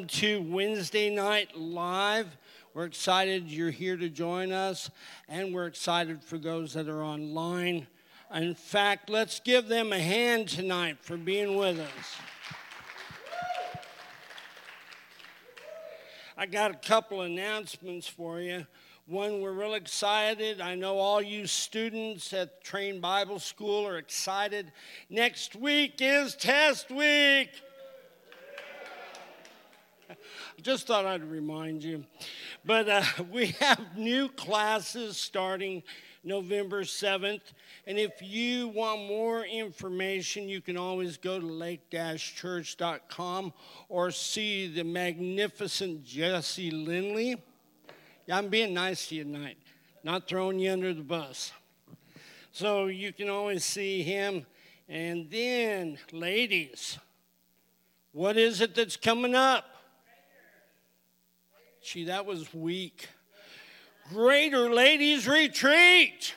welcome to Wednesday Night Live. We're excited you're here to join us, and we're excited for those that are online. In fact, let's give them a hand tonight for being with us. I got a couple announcements for you. One, we're real excited. I know all you students at Train Bible School are excited. Next week is test week. I just thought I'd remind you. But uh, we have new classes starting November 7th. And if you want more information, you can always go to lake church.com or see the magnificent Jesse Lindley yeah, I'm being nice to you tonight, not throwing you under the bus. So you can always see him. And then, ladies, what is it that's coming up? Gee, that was weak. Greater Ladies Retreat.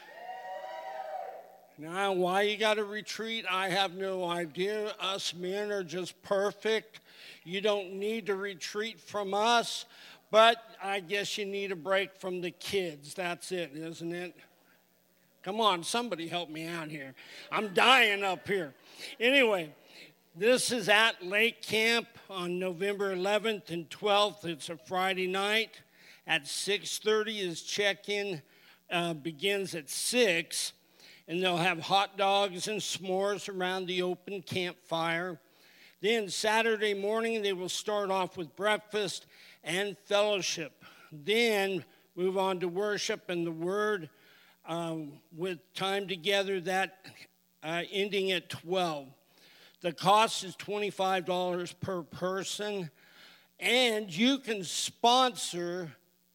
Now, why you got to retreat, I have no idea. Us men are just perfect. You don't need to retreat from us. But I guess you need a break from the kids. That's it, isn't it? Come on, somebody help me out here. I'm dying up here. Anyway, this is at Lake Camp on November 11th and 12th. It's a Friday night. At 6:30 is check-in uh, begins at 6, and they'll have hot dogs and s'mores around the open campfire. Then Saturday morning they will start off with breakfast and fellowship. Then move on to worship and the word um, with time together, that uh, ending at 12. The cost is $25 per person, and you can sponsor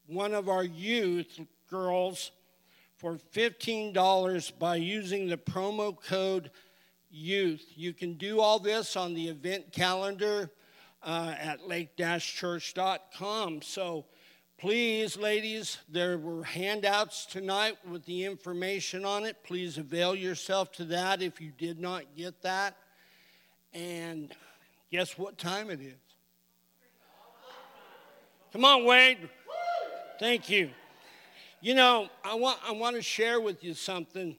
one of our youth girls for $15 by using the promo code youth. You can do all this on the event calendar uh, at lake-church.com. So please, ladies, there were handouts tonight with the information on it. Please avail yourself to that if you did not get that. And guess what time it is? Come on, Wade. Thank you. You know, I want, I want to share with you something.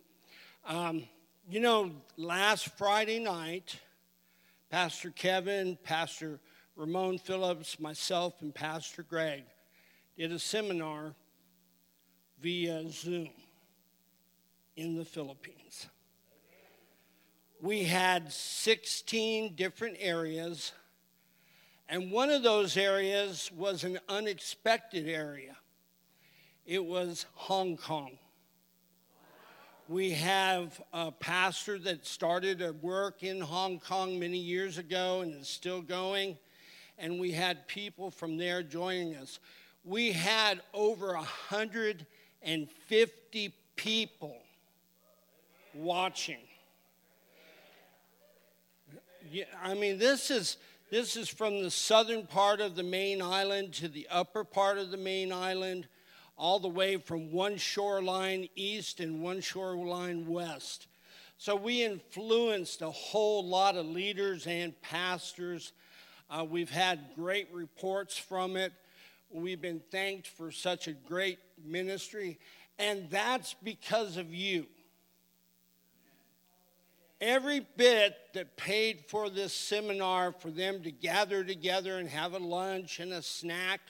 Um, you know, last Friday night, Pastor Kevin, Pastor Ramon Phillips, myself, and Pastor Greg did a seminar via Zoom in the Philippines. We had 16 different areas, and one of those areas was an unexpected area. It was Hong Kong. We have a pastor that started a work in Hong Kong many years ago and is still going and we had people from there joining us. We had over 150 people watching. I mean, this is this is from the southern part of the main island to the upper part of the main island, all the way from one shoreline east and one shoreline west. So we influenced a whole lot of leaders and pastors uh, we've had great reports from it. We've been thanked for such a great ministry, and that's because of you. Every bit that paid for this seminar for them to gather together and have a lunch and a snack,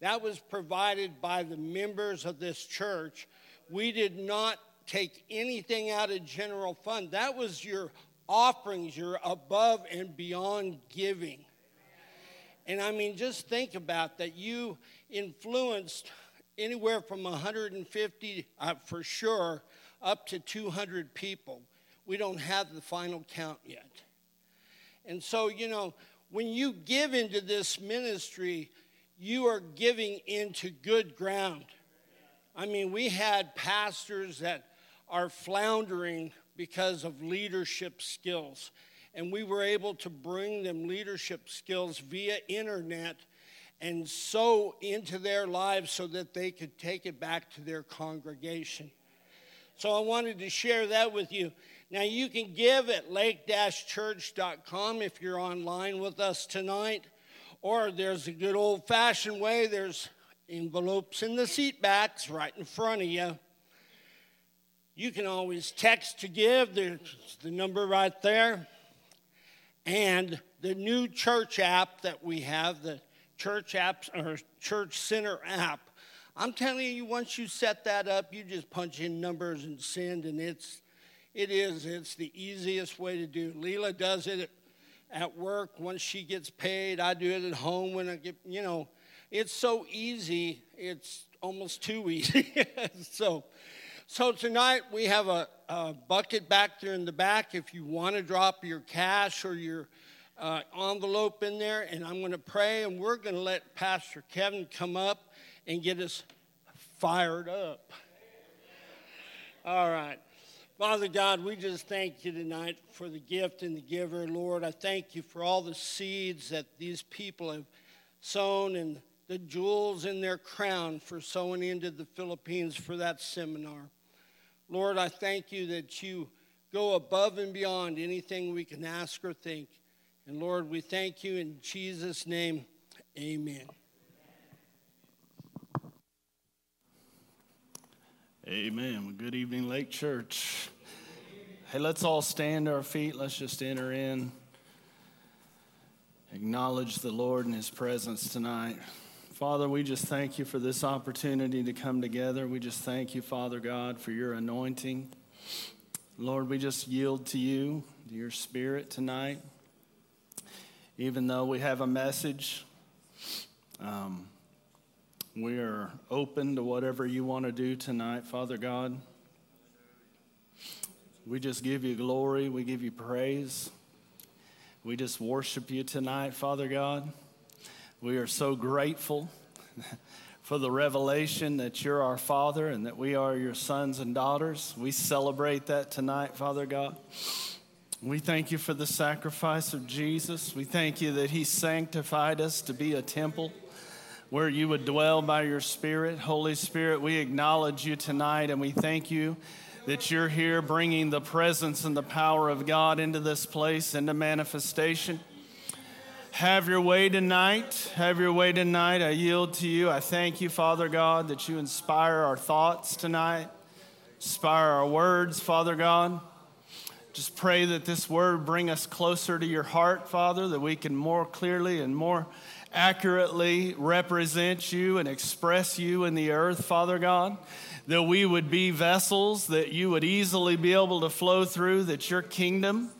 that was provided by the members of this church. We did not take anything out of general fund. That was your offerings, your above and beyond giving. And I mean, just think about that. You influenced anywhere from 150, uh, for sure, up to 200 people. We don't have the final count yet. And so, you know, when you give into this ministry, you are giving into good ground. I mean, we had pastors that are floundering because of leadership skills and we were able to bring them leadership skills via internet and sow into their lives so that they could take it back to their congregation. So I wanted to share that with you. Now, you can give at lake church.com if you're online with us tonight, or there's a good old fashioned way. There's envelopes in the seat backs right in front of you. You can always text to give, there's the number right there. And the new church app that we have, the church apps or church center app. I'm telling you, once you set that up, you just punch in numbers and send, and it's it is. It's the easiest way to do. Leela does it at work once she gets paid. I do it at home when I get, you know, it's so easy. It's almost too easy. so, so tonight we have a, a, bucket back there in the back if you want to drop your cash or your uh, envelope in there. And I'm going to pray, and we're going to let Pastor Kevin come up and get us fired up. All right. Father God, we just thank you tonight for the gift and the giver. Lord, I thank you for all the seeds that these people have sown and the jewels in their crown for sowing into the Philippines for that seminar. Lord, I thank you that you go above and beyond anything we can ask or think. And Lord, we thank you in Jesus' name. Amen. Amen. Well, good evening, Lake Church. Hey, let's all stand to our feet. Let's just enter in. Acknowledge the Lord and His presence tonight. Father, we just thank you for this opportunity to come together. We just thank you, Father God, for your anointing. Lord, we just yield to you, to your spirit tonight. Even though we have a message, um, we are open to whatever you want to do tonight, Father God. We just give you glory. We give you praise. We just worship you tonight, Father God. We are so grateful for the revelation that you're our Father and that we are your sons and daughters. We celebrate that tonight, Father God. We thank you for the sacrifice of Jesus. We thank you that he sanctified us to be a temple where you would dwell by your Spirit. Holy Spirit, we acknowledge you tonight and we thank you that you're here bringing the presence and the power of God into this place, into manifestation. Have your way tonight. Have your way tonight. I yield to you. I thank you, Father God, that you inspire our thoughts tonight, inspire our words, Father God. Just pray that this word bring us closer to your heart, Father, that we can more clearly and more accurately represent you and express you in the earth, Father God. That we would be vessels that you would easily be able to flow through, that your kingdom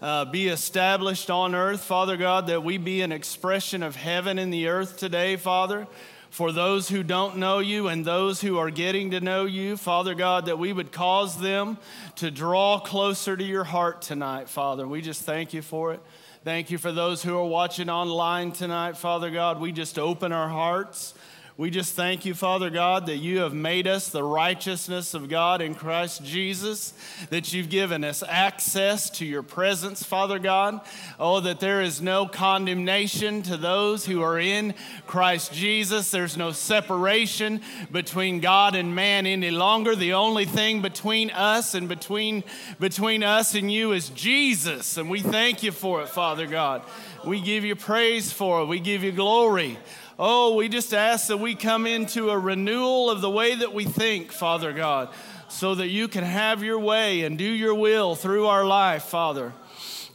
uh, be established on earth, Father God, that we be an expression of heaven in the earth today, Father for those who don't know you and those who are getting to know you, Father God, that we would cause them to draw closer to your heart tonight, Father. We just thank you for it. Thank you for those who are watching online tonight, Father God. We just open our hearts. We just thank you, Father God, that you have made us the righteousness of God in Christ Jesus, that you've given us access to your presence, Father God. Oh, that there is no condemnation to those who are in Christ Jesus. There's no separation between God and man any longer. The only thing between us and between, between us and you is Jesus. And we thank you for it, Father God. We give you praise for it. We give you glory. Oh, we just ask that we come into a renewal of the way that we think, Father God, so that you can have your way and do your will through our life, Father.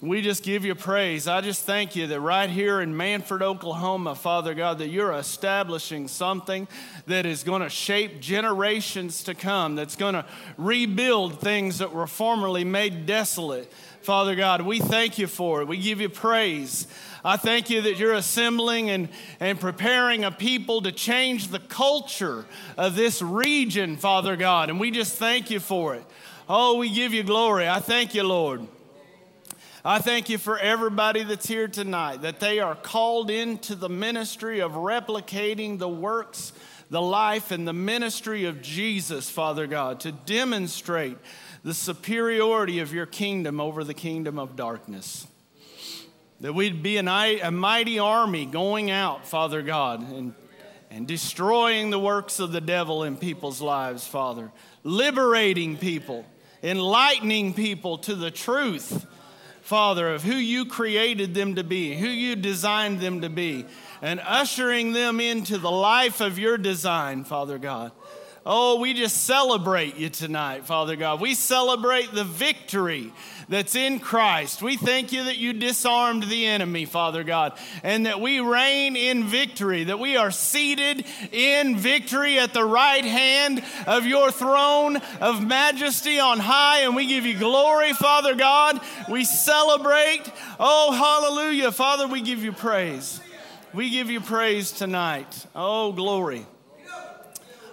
We just give you praise. I just thank you that right here in Mannford, Oklahoma, Father God, that you're establishing something that is going to shape generations to come, that's going to rebuild things that were formerly made desolate. Father God, we thank you for it. We give you praise. I thank you that you're assembling and, and preparing a people to change the culture of this region, Father God. And we just thank you for it. Oh, we give you glory. I thank you, Lord. I thank you for everybody that's here tonight, that they are called into the ministry of replicating the works, the life, and the ministry of Jesus, Father God, to demonstrate the superiority of your kingdom over the kingdom of darkness. That we'd be an, a mighty army going out, Father God, and, and destroying the works of the devil in people's lives, Father. Liberating people, enlightening people to the truth, Father, of who you created them to be, who you designed them to be, and ushering them into the life of your design, Father God. Oh, we just celebrate you tonight, Father God. We celebrate the victory that's in Christ. We thank you that you disarmed the enemy, Father God, and that we reign in victory, that we are seated in victory at the right hand of your throne of majesty on high, and we give you glory, Father God. We celebrate. Oh, hallelujah. Father, we give you praise. We give you praise tonight. Oh, glory.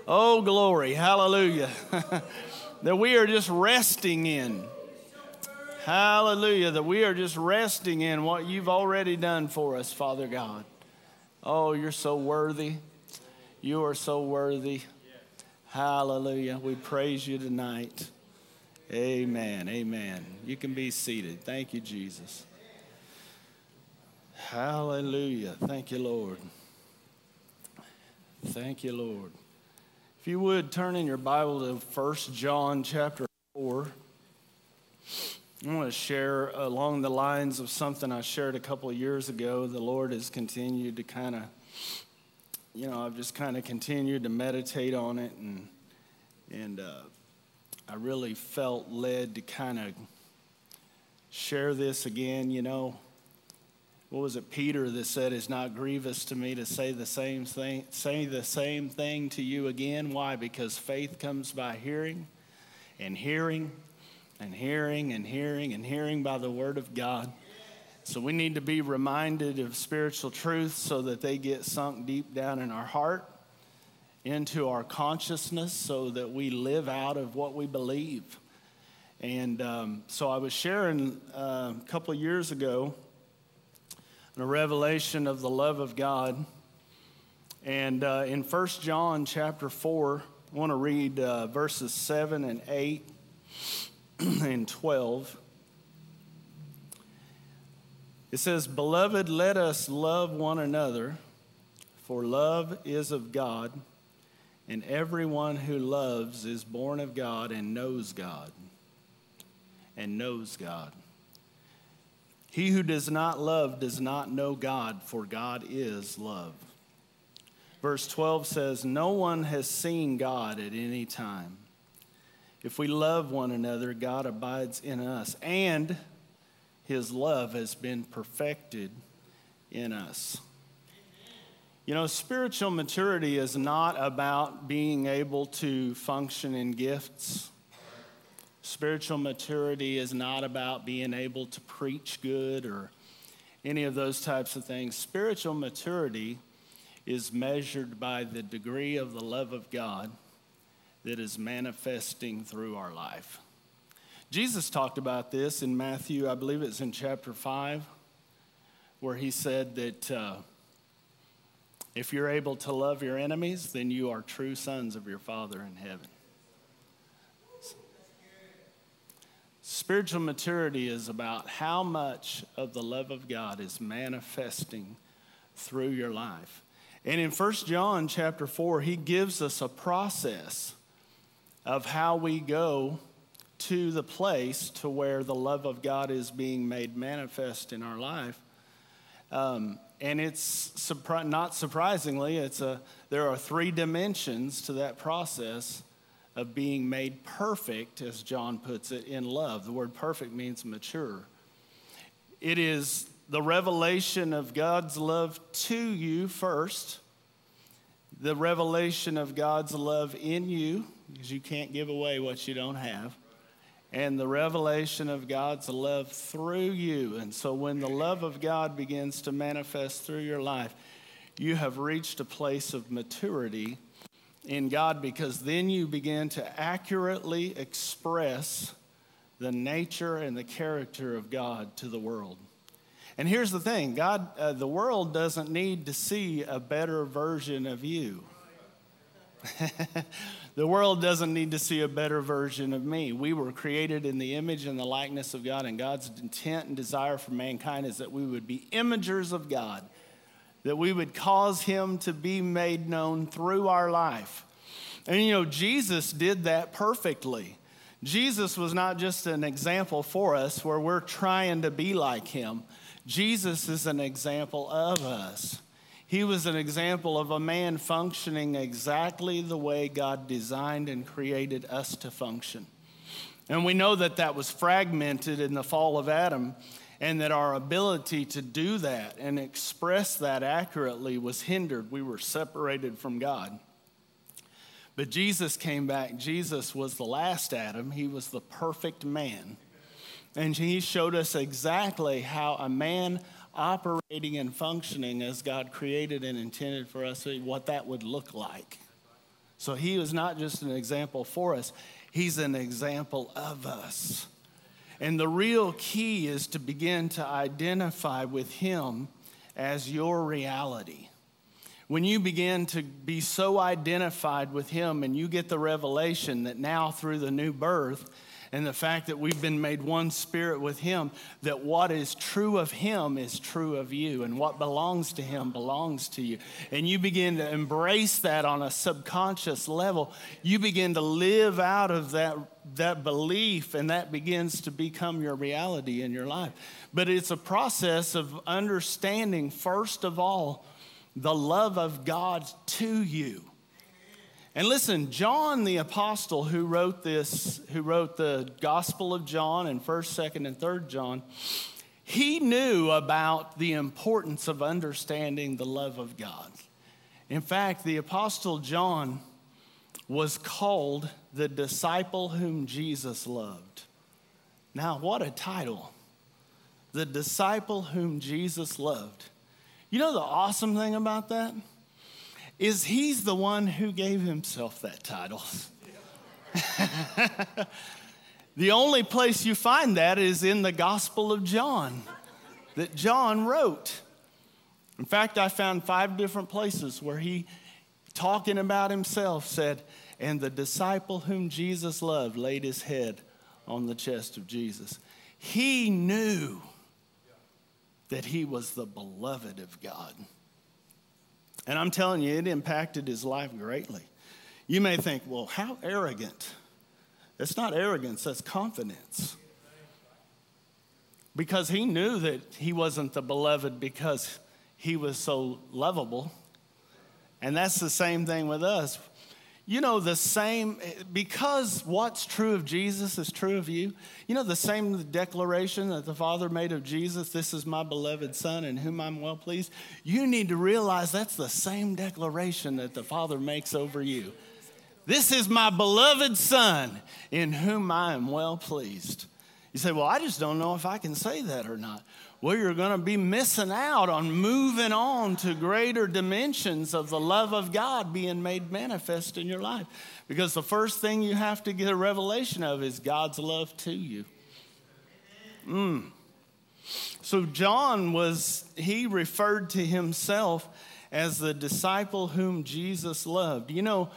Oh, glory. Hallelujah. that we are just resting in. Hallelujah. That we are just resting in what you've already done for us, Father God. Oh, you're so worthy. You are so worthy. Hallelujah. We praise you tonight. Amen. Amen. You can be seated. Thank you, Jesus. Hallelujah. Thank you, Lord. Thank you, Lord. If you would turn in your Bible to 1 John chapter 4. I want to share along the lines of something I shared a couple of years ago. The Lord has continued to kind of, you know, I've just kind of continued to meditate on it, and and uh, I really felt led to kind of share this again. You know, what was it peter that said it's not grievous to me to say the same thing say the same thing to you again why because faith comes by hearing and hearing and hearing and hearing and hearing by the word of god. So we need to be reminded of spiritual truths so that they get sunk deep down in our heart into our consciousness so that we live out of what we believe. And um, so i was sharing uh, a couple of years ago a revelation of the love of God. And uh, in 1 John chapter 4, I want to read uh, verses 7 and 8 and 12. It says, Beloved, let us love one another, for love is of God, and everyone who loves is born of God and knows God. And knows God. He who does not love does not know God, for God is love. Verse 12 says, No one has seen God at any time. If we love one another, God abides in us, and his love has been perfected in us. You know, spiritual maturity is not about being able to function in gifts Spiritual maturity is not about being able to preach good or any of those types of things. Spiritual maturity is measured by the degree of the love of God that is manifesting through our life. Jesus talked about this in Matthew, I believe it's in chapter 5, where he said that uh, if you're able to love your enemies, then you are true sons of your Father in heaven. Spiritual maturity is about how much of the love of God is manifesting through your life. And in 1 John chapter 4, he gives us a process of how we go to the place to where the love of God is being made manifest in our life. Um, and it's surpri- not surprisingly, it's a, there are three dimensions to that process of being made perfect, as John puts it, in love. The word perfect means mature. It is the revelation of God's love to you first, the revelation of God's love in you, because you can't give away what you don't have, and the revelation of God's love through you. And so when the love of God begins to manifest through your life, you have reached a place of maturity in God because then you begin to accurately express the nature and the character of God to the world. And here's the thing God, uh, the world doesn't need to see a better version of you. the world doesn't need to see a better version of me. We were created in the image and the likeness of God, and God's intent and desire for mankind is that we would be imagers of God that we would cause him to be made known through our life. And you know, Jesus did that perfectly. Jesus was not just an example for us where we're trying to be like him. Jesus is an example of us. He was an example of a man functioning exactly the way God designed and created us to function. And we know that that was fragmented in the fall of Adam, and that our ability to do that and express that accurately was hindered. We were separated from God. But Jesus came back. Jesus was the last Adam, he was the perfect man. And he showed us exactly how a man operating and functioning as God created and intended for us, what that would look like. So he was not just an example for us, he's an example of us. And the real key is to begin to identify with him as your reality. When you begin to be so identified with Him and you get the revelation that now through the new birth and the fact that we've been made one spirit with Him, that what is true of Him is true of you, and what belongs to Him belongs to you. And you begin to embrace that on a subconscious level. You begin to live out of that, that belief, and that begins to become your reality in your life. But it's a process of understanding, first of all, the love of God to you. And listen, John the apostle who wrote this, who wrote the Gospel of John and 1st, 2nd, and 3rd John, he knew about the importance of understanding the love of God. In fact, the apostle John was called the disciple whom Jesus loved. Now, what a title! The disciple whom Jesus loved. You know the awesome thing about that? Is he's the one who gave himself that title. the only place you find that is in the Gospel of John that John wrote. In fact, I found five different places where he, talking about himself, said, And the disciple whom Jesus loved laid his head on the chest of Jesus. He knew that he was the beloved of God. And I'm telling you, it impacted his life greatly. You may think, well, how arrogant. It's not arrogance, that's confidence. Because he knew that he wasn't the beloved because he was so lovable. And that's the same thing with us you know, the same, because what's true of Jesus is true of you. You know, the same declaration that the Father made of Jesus, this is my beloved Son in whom I'm well pleased. You need to realize that's the same declaration that the Father makes over you. This is my beloved Son in whom I am well pleased. You say, well, I just don't know if I can say that or not well, you're going to be missing out on moving on to greater dimensions of the love of God being made manifest in your life. Because the first thing you have to get a revelation of is God's love to you. Mm. So, John was, he referred to himself as the disciple whom Jesus loved. You know,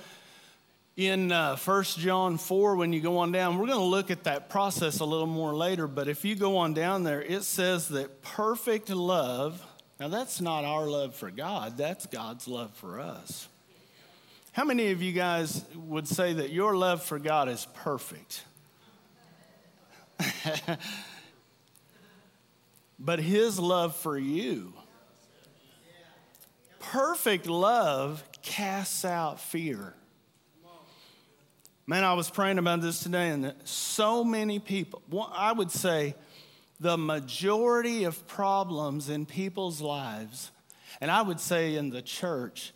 in uh, 1 John 4, when you go on down, we're going to look at that process a little more later. But if you go on down there, it says that perfect love, now that's not our love for God, that's God's love for us. How many of you guys would say that your love for God is perfect? but His love for you, perfect love casts out fear. Man, I was praying about this today, and so many people, I would say the majority of problems in people's lives, and I would say in the church,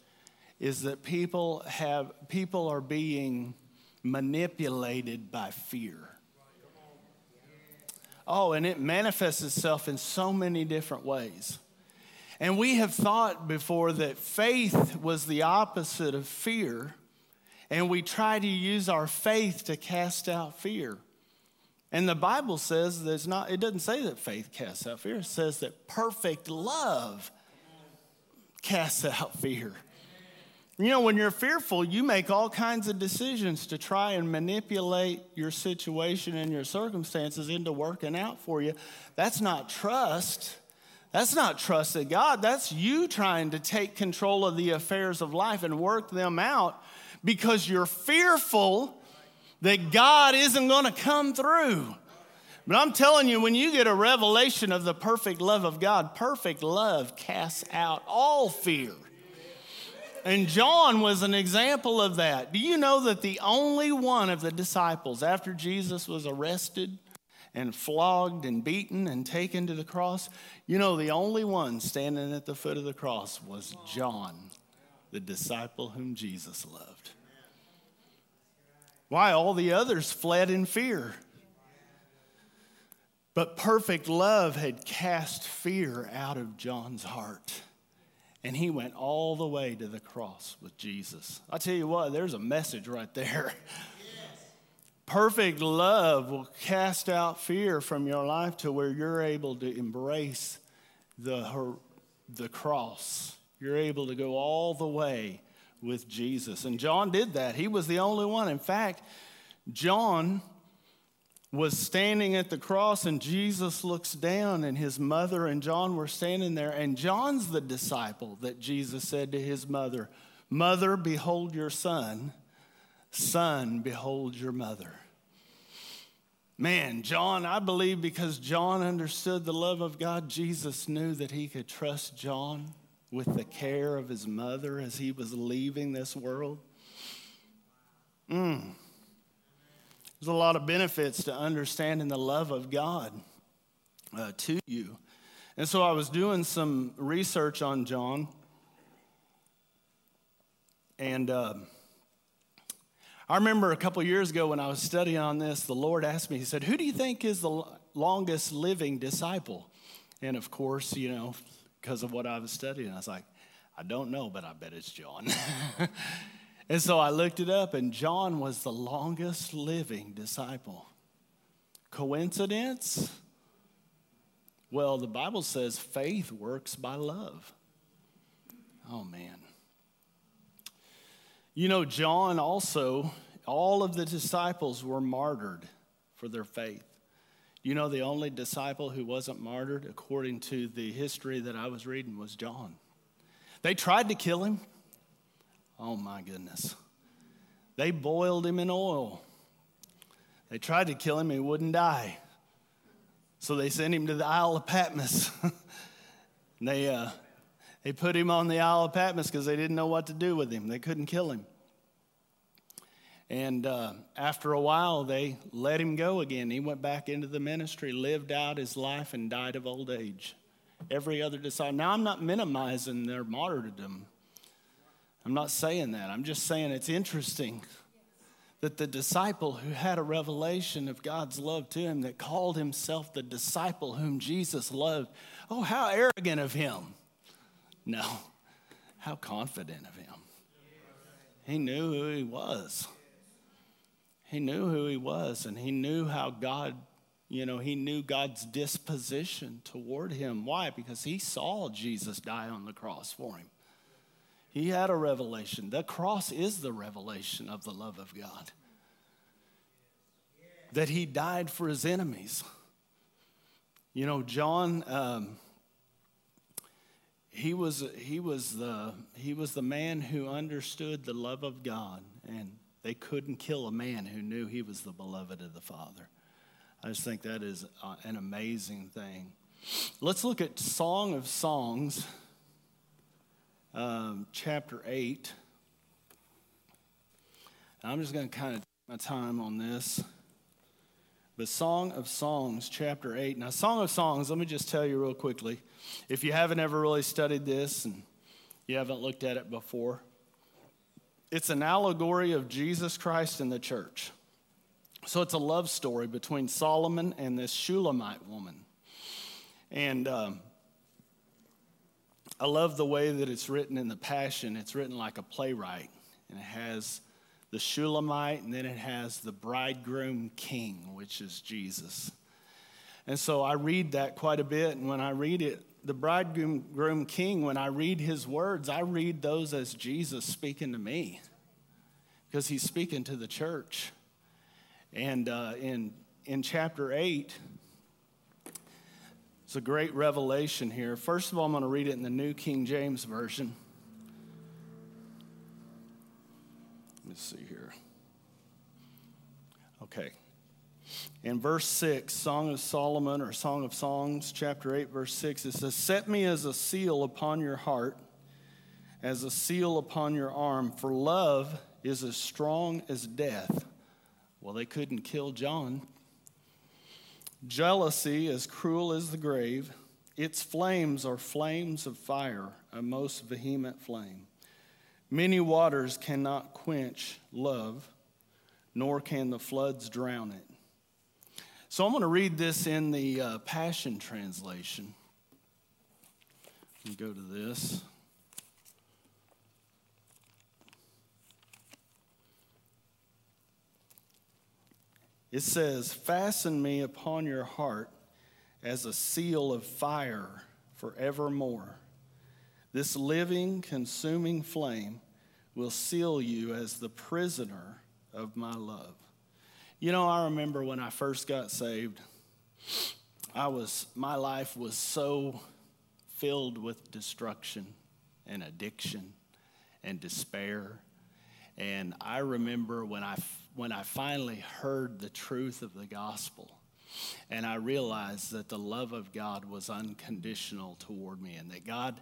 is that people have people are being manipulated by fear. Oh, and it manifests itself in so many different ways. And we have thought before that faith was the opposite of fear and we try to use our faith to cast out fear. And the Bible says there's not, it doesn't say that faith casts out fear. It says that perfect love casts out fear. You know, when you're fearful, you make all kinds of decisions to try and manipulate your situation and your circumstances into working out for you. That's not trust. That's not trust in God. That's you trying to take control of the affairs of life and work them out because you're fearful that God isn't going to come through. But I'm telling you, when you get a revelation of the perfect love of God, perfect love casts out all fear. And John was an example of that. Do you know that the only one of the disciples, after Jesus was arrested and flogged and beaten and taken to the cross, you know, the only one standing at the foot of the cross was John, the disciple whom Jesus loved. Why? All the others fled in fear. But perfect love had cast fear out of John's heart. And he went all the way to the cross with Jesus. I tell you what, there's a message right there. Perfect love will cast out fear from your life to where you're able to embrace the, the cross. You're able to go all the way with Jesus. And John did that. He was the only one. In fact, John was standing at the cross, and Jesus looks down, and his mother and John were standing there. And John's the disciple that Jesus said to his mother, Mother, behold your son. Son, behold your mother. Man, John, I believe because John understood the love of God, Jesus knew that he could trust John with the care of his mother as he was leaving this world. Mm. There's a lot of benefits to understanding the love of God uh, to you. And so I was doing some research on John, and uh, I remember a couple years ago when I was studying on this, the Lord asked me, He said, Who do you think is the longest living disciple? And of course, you know, because of what I was studying, I was like, I don't know, but I bet it's John. And so I looked it up, and John was the longest living disciple. Coincidence? Well, the Bible says faith works by love. Oh, man. You know, John also, all of the disciples were martyred for their faith. You know, the only disciple who wasn't martyred, according to the history that I was reading, was John. They tried to kill him, Oh my goodness. They boiled him in oil. They tried to kill him, he wouldn't die. So they sent him to the Isle of Patmos. they, uh, they put him on the Isle of Patmos because they didn't know what to do with him. They couldn't kill him. And uh, after a while, they let him go again. He went back into the ministry, lived out his life, and died of old age. Every other disciple. Now, I'm not minimizing their martyrdom. I'm not saying that. I'm just saying it's interesting that the disciple who had a revelation of God's love to him, that called himself the disciple whom Jesus loved, oh, how arrogant of him. No, how confident of him. He knew who he was. He knew who he was, and he knew how God, you know, he knew God's disposition toward him. Why? Because he saw Jesus die on the cross for him. He had a revelation. The cross is the revelation of the love of God. That he died for his enemies. You know, John, um, he, was, he, was the, he was the man who understood the love of God, and they couldn't kill a man who knew he was the beloved of the Father. I just think that is uh, an amazing thing. Let's look at Song of Songs um, chapter 8. I'm just going to kind of take my time on this. But Song of Songs, chapter 8. Now, Song of Songs, let me just tell you real quickly. If you haven't ever really studied this and you haven't looked at it before, it's an allegory of Jesus Christ and the church. So it's a love story between Solomon and this Shulamite woman. And um, I love the way that it's written in the Passion. It's written like a playwright, and it has the Shulamite, and then it has the bridegroom king, which is Jesus. And so I read that quite a bit, and when I read it, the bridegroom groom king, when I read his words, I read those as Jesus speaking to me because he's speaking to the church. And uh, in, in chapter 8, it's a great revelation here. First of all, I'm going to read it in the New King James Version. Let me see here. Okay. In verse 6, Song of Solomon or Song of Songs, chapter 8, verse 6, it says, Set me as a seal upon your heart, as a seal upon your arm, for love is as strong as death. Well, they couldn't kill John. Jealousy as cruel as the grave. Its flames are flames of fire, a most vehement flame. Many waters cannot quench love, nor can the floods drown it. So I'm going to read this in the uh, Passion Translation. Let me go to this. It says, Fasten me upon your heart as a seal of fire forevermore. This living, consuming flame will seal you as the prisoner of my love. You know, I remember when I first got saved, I was my life was so filled with destruction and addiction and despair. And I remember when I when I finally heard the truth of the gospel and I realized that the love of God was unconditional toward me and that God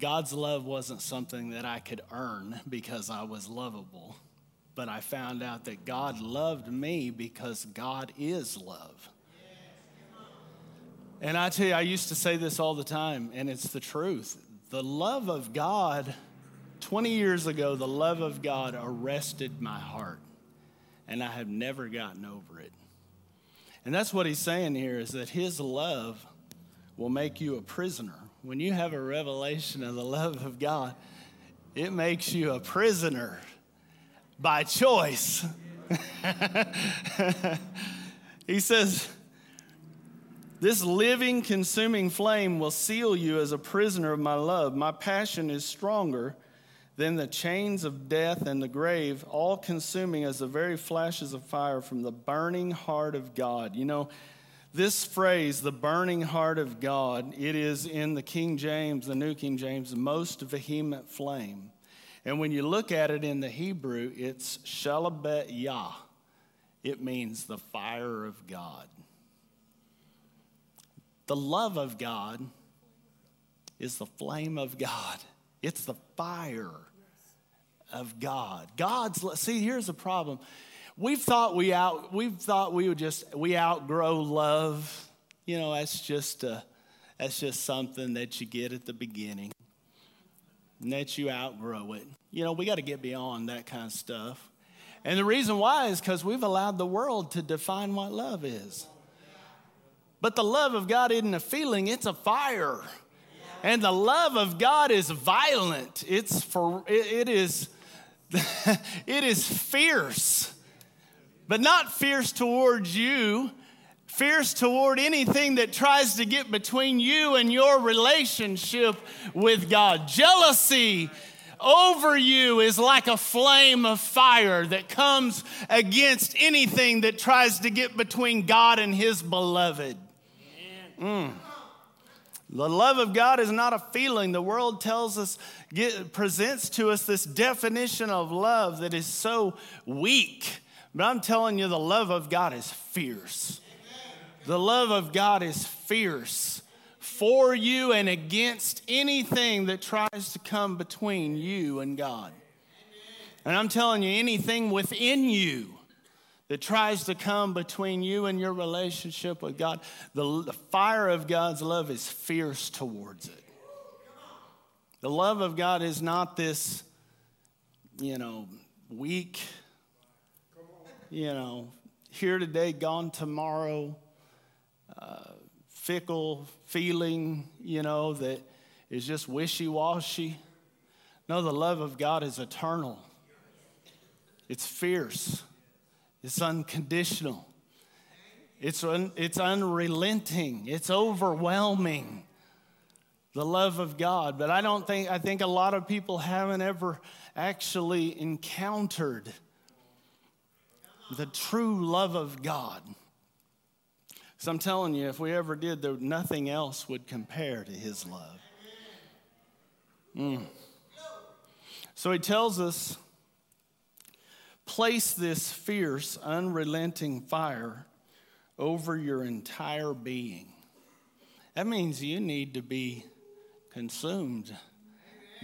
God's love wasn't something that I could earn because I was lovable but I found out that God loved me because God is love. And I tell you, I used to say this all the time, and it's the truth. The love of God, 20 years ago, the love of God arrested my heart, and I have never gotten over it. And that's what he's saying here is that his love will make you a prisoner. When you have a revelation of the love of God, it makes you a prisoner by choice. he says, This living, consuming flame will seal you as a prisoner of my love. My passion is stronger than the chains of death and the grave, all consuming as the very flashes of fire from the burning heart of God. You know, this phrase, the burning heart of God, it is in the King James, the New King James, most vehement flame. And when you look at it in the Hebrew, it's shalabet yah. It means the fire of God. The love of God is the flame of God. It's the fire of God. God's see, here's the problem. We've thought we out we've thought we would just we outgrow love. You know, that's just a, that's just something that you get at the beginning and that you outgrow it. You know, we got to get beyond that kind of stuff. And the reason why is because we've allowed the world to define what love is. But the love of God isn't a feeling, it's a fire. And the love of God is violent. It's for it is it is fierce. But not fierce towards you, fierce toward anything that tries to get between you and your relationship with God. Jealousy over you is like a flame of fire that comes against anything that tries to get between God and his beloved. Mm. The love of God is not a feeling. The world tells us, get, presents to us this definition of love that is so weak. But I'm telling you, the love of God is fierce. The love of God is fierce for you and against anything that tries to come between you and God. And I'm telling you, anything within you that tries to come between you and your relationship with God, the, the fire of God's love is fierce towards it. The love of God is not this, you know, weak, you know, here today, gone tomorrow uh, fickle feeling, you know, that is just wishy washy. No, the love of God is eternal, it's fierce, it's unconditional, it's, un, it's unrelenting, it's overwhelming. The love of God. But I don't think, I think a lot of people haven't ever actually encountered the true love of God. So I'm telling you, if we ever did, there, nothing else would compare to his love. Mm. So he tells us, place this fierce, unrelenting fire over your entire being. That means you need to be consumed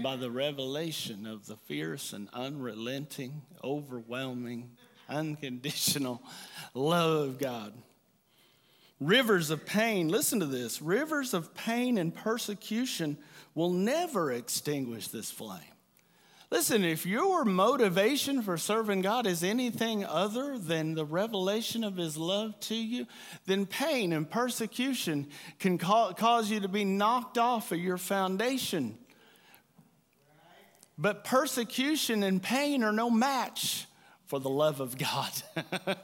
by the revelation of the fierce and unrelenting, overwhelming, unconditional love of God. Rivers of pain, listen to this rivers of pain and persecution will never extinguish this flame. Listen, if your motivation for serving God is anything other than the revelation of His love to you, then pain and persecution can cause you to be knocked off of your foundation. But persecution and pain are no match for the love of God.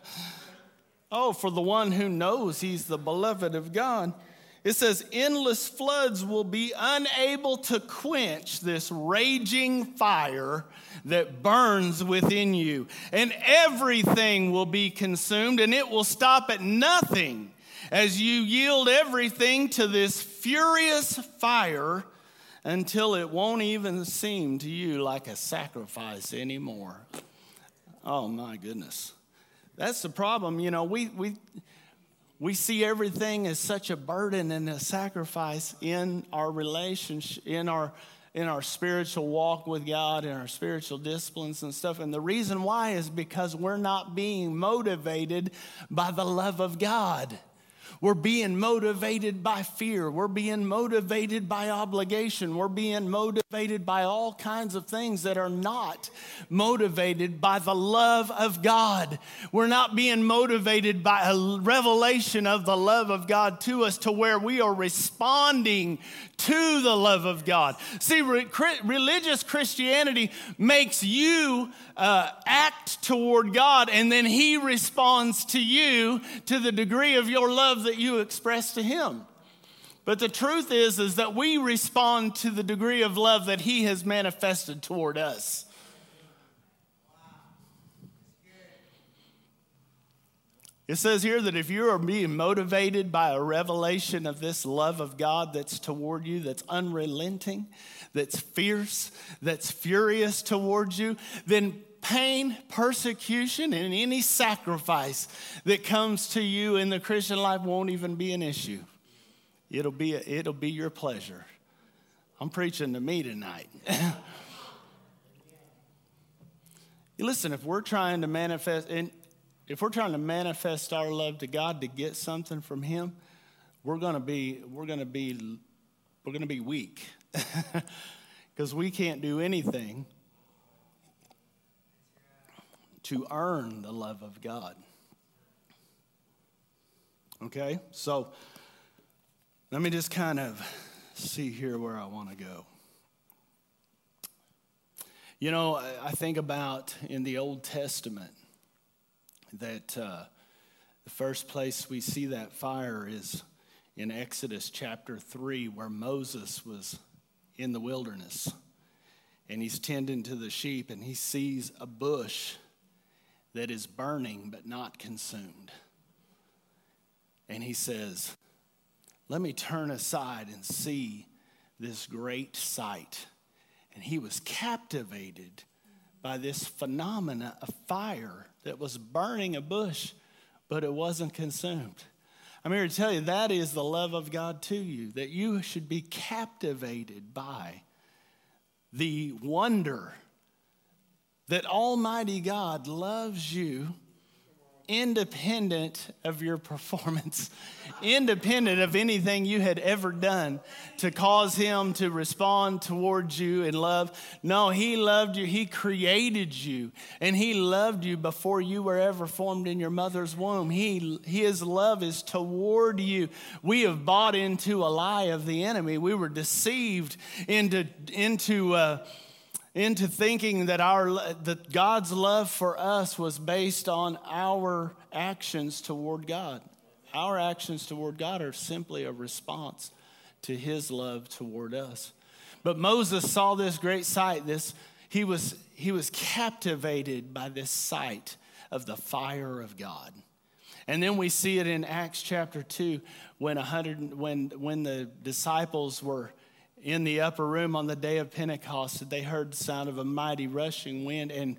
oh, for the one who knows He's the beloved of God. It says, endless floods will be unable to quench this raging fire that burns within you. And everything will be consumed, and it will stop at nothing as you yield everything to this furious fire until it won't even seem to you like a sacrifice anymore. Oh, my goodness. That's the problem. You know, we, we, we see everything as such a burden and a sacrifice in our relationship, in our in our spiritual walk with God and our spiritual disciplines and stuff. And the reason why is because we're not being motivated by the love of God. We're being motivated by fear. We're being motivated by obligation. We're being motivated by all kinds of things that are not motivated by the love of God. We're not being motivated by a revelation of the love of God to us to where we are responding to the love of God. See, re- religious Christianity makes you uh, act toward God, and then He responds to you to the degree of your love that you express to Him. But the truth is, is that we respond to the degree of love that He has manifested toward us. It says here that if you are being motivated by a revelation of this love of God that's toward you, that's unrelenting, that's fierce, that's furious towards you, then pain, persecution, and any sacrifice that comes to you in the Christian life won't even be an issue. It'll be, a, it'll be your pleasure. I'm preaching to me tonight. Listen, if we're trying to manifest, and if we're trying to manifest our love to God to get something from Him, we're gonna be we're gonna be we're gonna be weak because we can't do anything to earn the love of God. Okay, so let me just kind of see here where I want to go. You know, I think about in the Old Testament that uh, the first place we see that fire is in Exodus chapter 3, where Moses was in the wilderness and he's tending to the sheep and he sees a bush that is burning but not consumed. And he says, Let me turn aside and see this great sight. And he was captivated by this phenomena of fire that was burning a bush, but it wasn't consumed. I'm here to tell you that is the love of God to you, that you should be captivated by the wonder that Almighty God loves you independent of your performance, independent of anything you had ever done to cause him to respond towards you in love. No, he loved you. He created you, and he loved you before you were ever formed in your mother's womb. He, his love is toward you. We have bought into a lie of the enemy. We were deceived into, into, uh, into thinking that our that God's love for us was based on our actions toward God. Our actions toward God are simply a response to his love toward us. But Moses saw this great sight. This he was he was captivated by this sight of the fire of God. And then we see it in Acts chapter 2 when, 100, when, when the disciples were in the upper room on the day of Pentecost, they heard the sound of a mighty rushing wind, and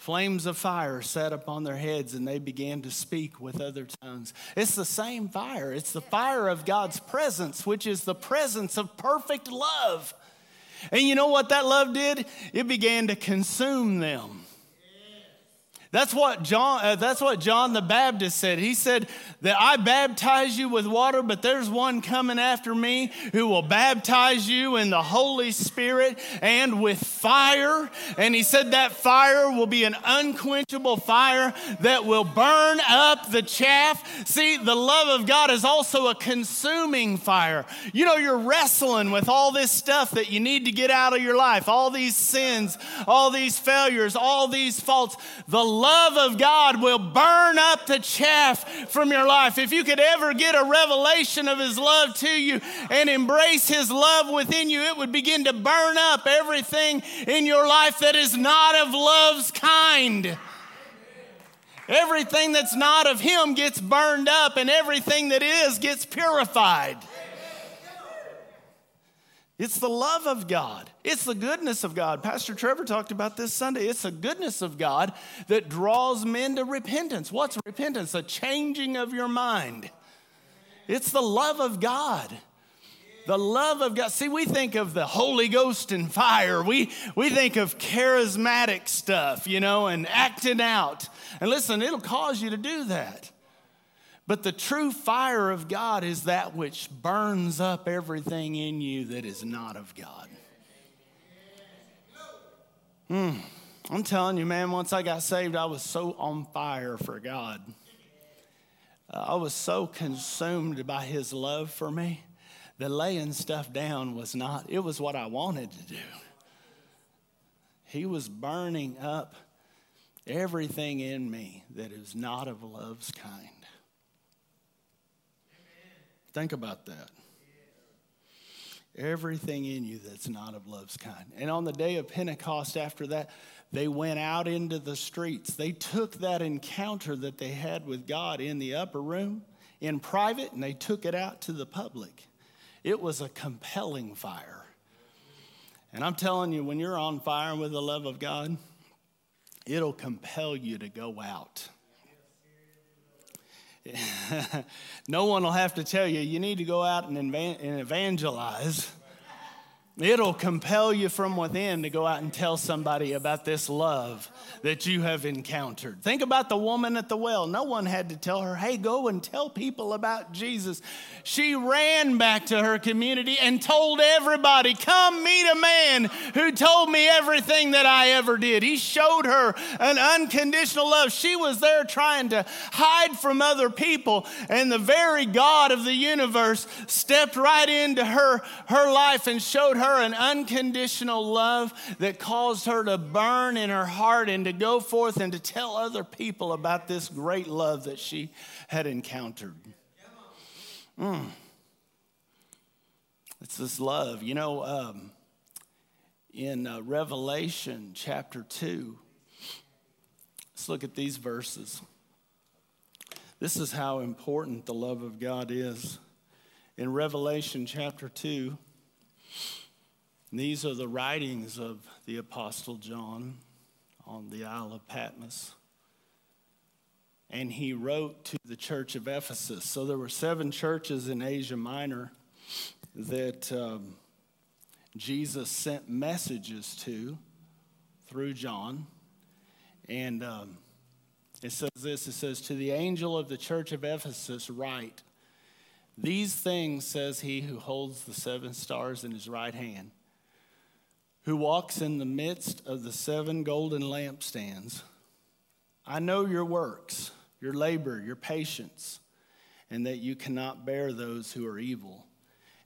Flames of fire set upon their heads, and they began to speak with other tongues. It's the same fire. It's the fire of God's presence, which is the presence of perfect love. And you know what that love did? It began to consume them. That's what John uh, that's what John the Baptist said. He said that I baptize you with water, but there's one coming after me who will baptize you in the Holy Spirit and with fire. And he said that fire will be an unquenchable fire that will burn up the chaff. See, the love of God is also a consuming fire. You know, you're wrestling with all this stuff that you need to get out of your life, all these sins, all these failures, all these faults. The love of God will burn up the chaff from your life. If you could ever get a revelation of His love to you and embrace His love within you, it would begin to burn up everything in your life that is not of love's kind. Everything that's not of Him gets burned up, and everything that is gets purified. It's the love of God. It's the goodness of God. Pastor Trevor talked about this Sunday. It's the goodness of God that draws men to repentance. What's repentance? A changing of your mind. It's the love of God. The love of God. See, we think of the Holy Ghost and fire. We, we think of charismatic stuff, you know, and acting out. And listen, it'll cause you to do that. But the true fire of God is that which burns up everything in you that is not of God. Mm, I'm telling you, man, once I got saved, I was so on fire for God. I was so consumed by His love for me that laying stuff down was not, it was what I wanted to do. He was burning up everything in me that is not of love's kind. Think about that. Everything in you that's not of love's kind. And on the day of Pentecost, after that, they went out into the streets. They took that encounter that they had with God in the upper room, in private, and they took it out to the public. It was a compelling fire. And I'm telling you, when you're on fire with the love of God, it'll compel you to go out. no one will have to tell you, you need to go out and evangelize. It'll compel you from within to go out and tell somebody about this love that you have encountered. Think about the woman at the well. No one had to tell her, hey, go and tell people about Jesus. She ran back to her community and told everybody, come meet a man who told me everything that I ever did. He showed her an unconditional love. She was there trying to hide from other people, and the very God of the universe stepped right into her, her life and showed her her an unconditional love that caused her to burn in her heart and to go forth and to tell other people about this great love that she had encountered. Mm. It's this love. You know, um, in uh, Revelation chapter 2, let's look at these verses. This is how important the love of God is. In Revelation chapter 2, these are the writings of the Apostle John on the Isle of Patmos. And he wrote to the church of Ephesus. So there were seven churches in Asia Minor that um, Jesus sent messages to through John. And um, it says this it says, To the angel of the church of Ephesus, write, These things says he who holds the seven stars in his right hand who walks in the midst of the seven golden lampstands. I know your works, your labor, your patience, and that you cannot bear those who are evil.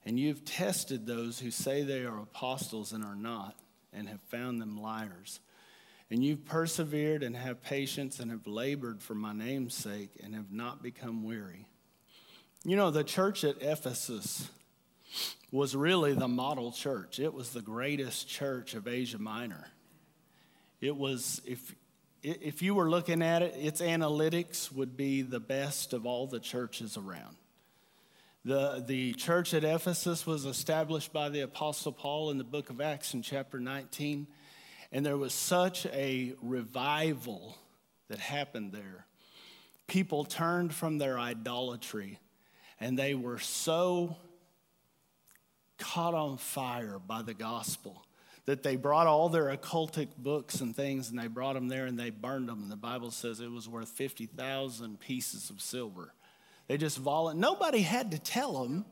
And you've tested those who say they are apostles and are not, and have found them liars. And you've persevered and have patience and have labored for my name's sake and have not become weary. You know, the church at Ephesus was really the model church. It was the greatest church of Asia Minor. It was, if, if you were looking at it, its analytics would be the best of all the churches around. The, the church at Ephesus was established by the Apostle Paul in the book of Acts in chapter 19. And there was such a revival that happened there. People turned from their idolatry and they were so caught on fire by the gospel that they brought all their occultic books and things and they brought them there and they burned them. And the Bible says it was worth 50,000 pieces of silver. They just volunteered. Nobody had to tell them.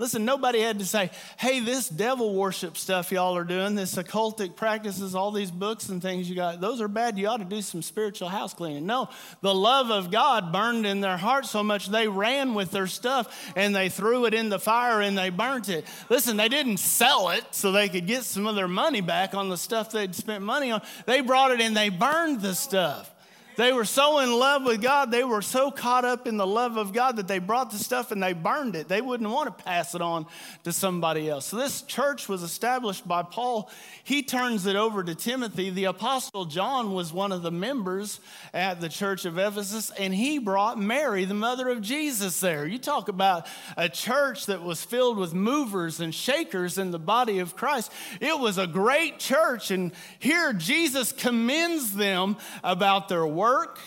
Listen, nobody had to say, hey, this devil worship stuff y'all are doing, this occultic practices, all these books and things you got, those are bad. You ought to do some spiritual house cleaning. No, the love of God burned in their heart so much they ran with their stuff and they threw it in the fire and they burnt it. Listen, they didn't sell it so they could get some of their money back on the stuff they'd spent money on. They brought it and they burned the stuff. They were so in love with God, they were so caught up in the love of God that they brought the stuff and they burned it. They wouldn't want to pass it on to somebody else. So this church was established by Paul. He turns it over to Timothy. The apostle John was one of the members at the church of Ephesus, and he brought Mary, the mother of Jesus, there. You talk about a church that was filled with movers and shakers in the body of Christ. It was a great church, and here Jesus commends them about their work work.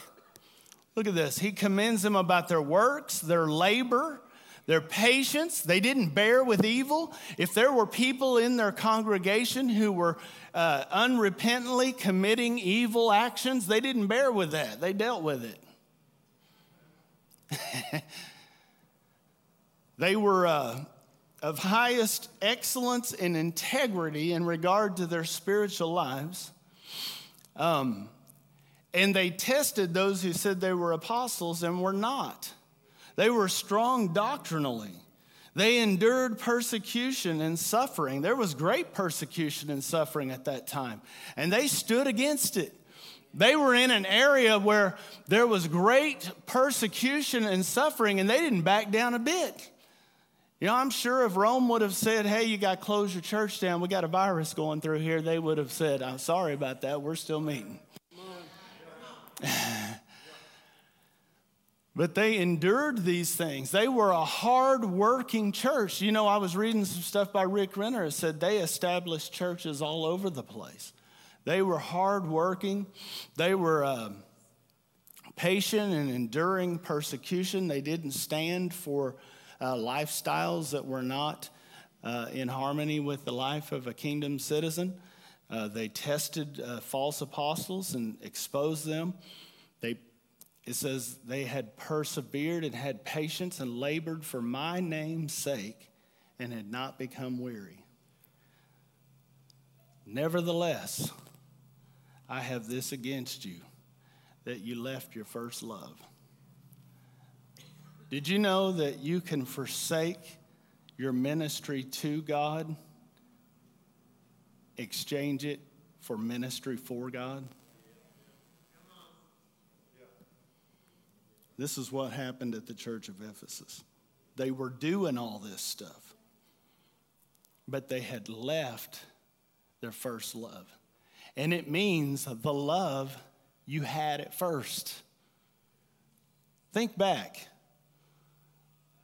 Look at this. He commends them about their works, their labor, their patience. They didn't bear with evil. If there were people in their congregation who were uh, unrepentantly committing evil actions, they didn't bear with that. They dealt with it. they were uh, of highest excellence and integrity in regard to their spiritual lives. Um, and they tested those who said they were apostles and were not. They were strong doctrinally. They endured persecution and suffering. There was great persecution and suffering at that time, and they stood against it. They were in an area where there was great persecution and suffering, and they didn't back down a bit. You know, I'm sure if Rome would have said, Hey, you got to close your church down, we got a virus going through here, they would have said, I'm sorry about that, we're still meeting. but they endured these things. They were a hard working church. You know, I was reading some stuff by Rick Renner. It said they established churches all over the place. They were hard working. They were uh, patient and enduring persecution. They didn't stand for uh, lifestyles that were not uh, in harmony with the life of a kingdom citizen. Uh, they tested uh, false apostles and exposed them. They, it says they had persevered and had patience and labored for my name's sake and had not become weary. Nevertheless, I have this against you that you left your first love. Did you know that you can forsake your ministry to God? Exchange it for ministry for God? This is what happened at the church of Ephesus. They were doing all this stuff, but they had left their first love. And it means the love you had at first. Think back.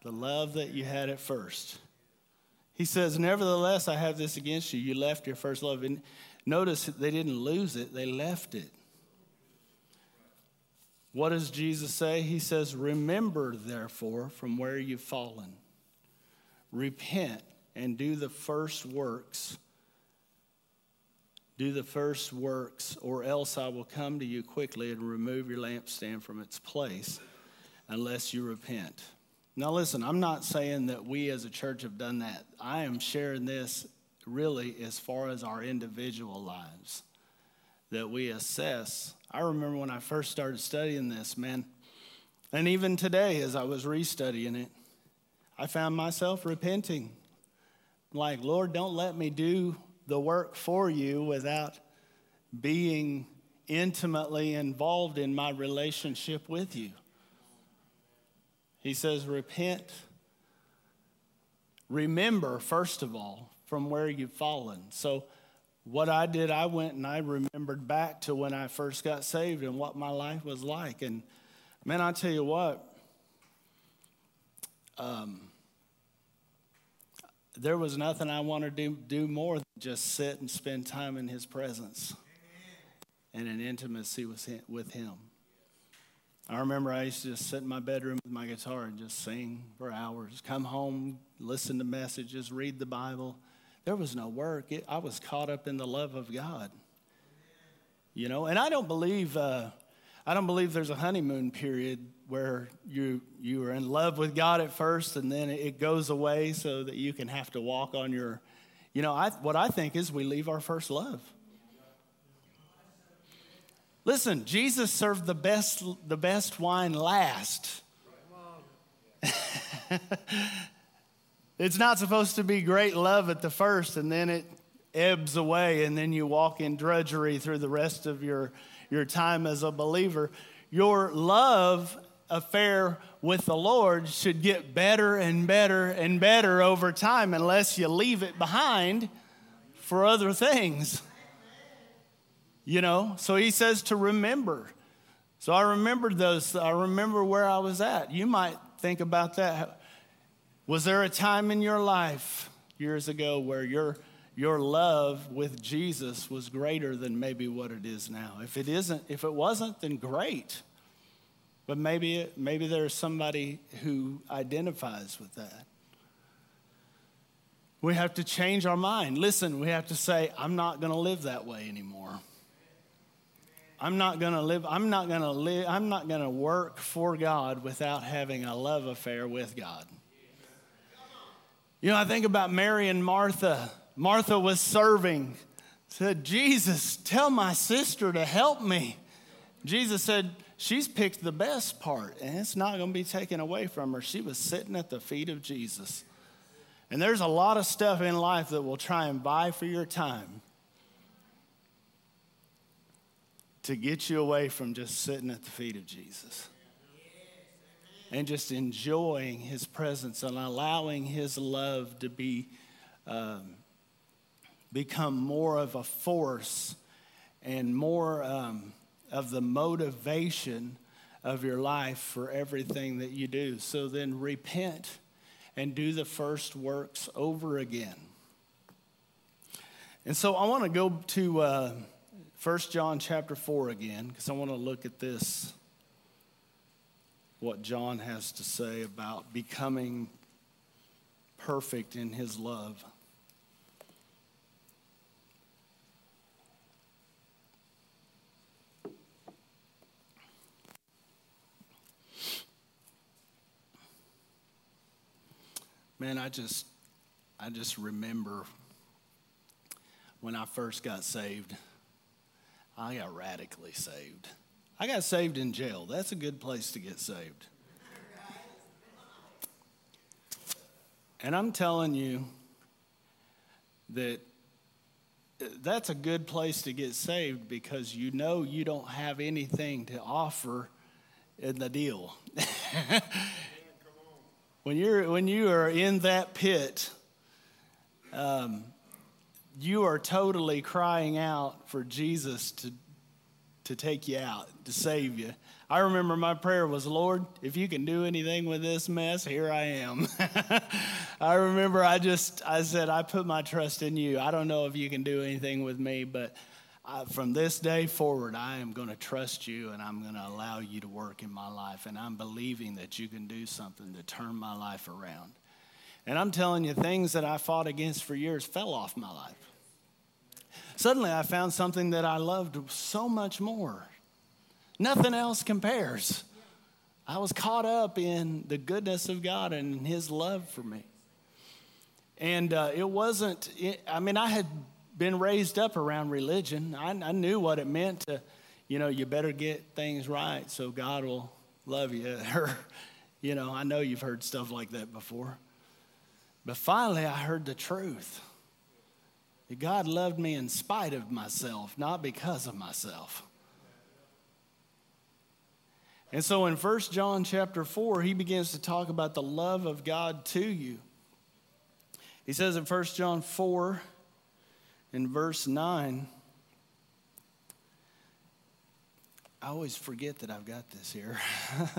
The love that you had at first. He says, Nevertheless, I have this against you. You left your first love. And notice they didn't lose it, they left it. What does Jesus say? He says, Remember, therefore, from where you've fallen. Repent and do the first works. Do the first works, or else I will come to you quickly and remove your lampstand from its place unless you repent. Now, listen, I'm not saying that we as a church have done that. I am sharing this really as far as our individual lives that we assess. I remember when I first started studying this, man, and even today as I was restudying it, I found myself repenting. Like, Lord, don't let me do the work for you without being intimately involved in my relationship with you. He says, Repent. Remember, first of all, from where you've fallen. So, what I did, I went and I remembered back to when I first got saved and what my life was like. And man, I tell you what, um, there was nothing I wanted to do, more than just sit and spend time in his presence and in intimacy with him. I remember I used to just sit in my bedroom with my guitar and just sing for hours, come home, listen to messages, read the Bible. There was no work. It, I was caught up in the love of God. You know, and I don't believe uh, I don't believe there's a honeymoon period where you you are in love with God at first and then it goes away so that you can have to walk on your you know, I, what I think is we leave our first love. Listen, Jesus served the best the best wine last. it's not supposed to be great love at the first and then it ebbs away and then you walk in drudgery through the rest of your your time as a believer, your love affair with the Lord should get better and better and better over time unless you leave it behind for other things. You know, so he says to remember. So I remembered those, I remember where I was at. You might think about that. Was there a time in your life years ago where your your love with Jesus was greater than maybe what it is now. If it isn't, if it wasn't, then great. But maybe, it, maybe there's somebody who identifies with that. We have to change our mind. Listen, we have to say, I'm not going to live that way anymore. I'm not going to live, I'm not going to live, I'm not going to work for God without having a love affair with God. You know, I think about Mary and Martha. Martha was serving, said, Jesus, tell my sister to help me. Jesus said, She's picked the best part, and it's not going to be taken away from her. She was sitting at the feet of Jesus. And there's a lot of stuff in life that will try and buy for your time to get you away from just sitting at the feet of Jesus and just enjoying his presence and allowing his love to be um, become more of a force and more um, of the motivation of your life for everything that you do. So then repent and do the first works over again. And so I want to go to uh, 1 John chapter 4 again because I want to look at this, what John has to say about becoming perfect in his love. Man, I just, I just remember when I first got saved, I got radically saved. I got saved in jail. That's a good place to get saved. And I'm telling you that that's a good place to get saved because you know you don't have anything to offer in the deal. When, you're, when you are in that pit, um, you are totally crying out for Jesus to, to take you out, to save you. I remember my prayer was, Lord, if you can do anything with this mess, here I am. I remember I just, I said, I put my trust in you. I don't know if you can do anything with me, but I, from this day forward, I am going to trust you and I'm going to allow you to work in my life. And I'm believing that you can do something to turn my life around. And I'm telling you, things that I fought against for years fell off my life. Suddenly, I found something that I loved so much more. Nothing else compares. I was caught up in the goodness of God and His love for me. And uh, it wasn't, it, I mean, I had been raised up around religion. I, I knew what it meant to, you know, you better get things right so God will love you. Or, you know, I know you've heard stuff like that before. But finally, I heard the truth that God loved me in spite of myself, not because of myself. And so in 1 John chapter 4, he begins to talk about the love of God to you. He says in 1 John 4, in verse 9, I always forget that I've got this here.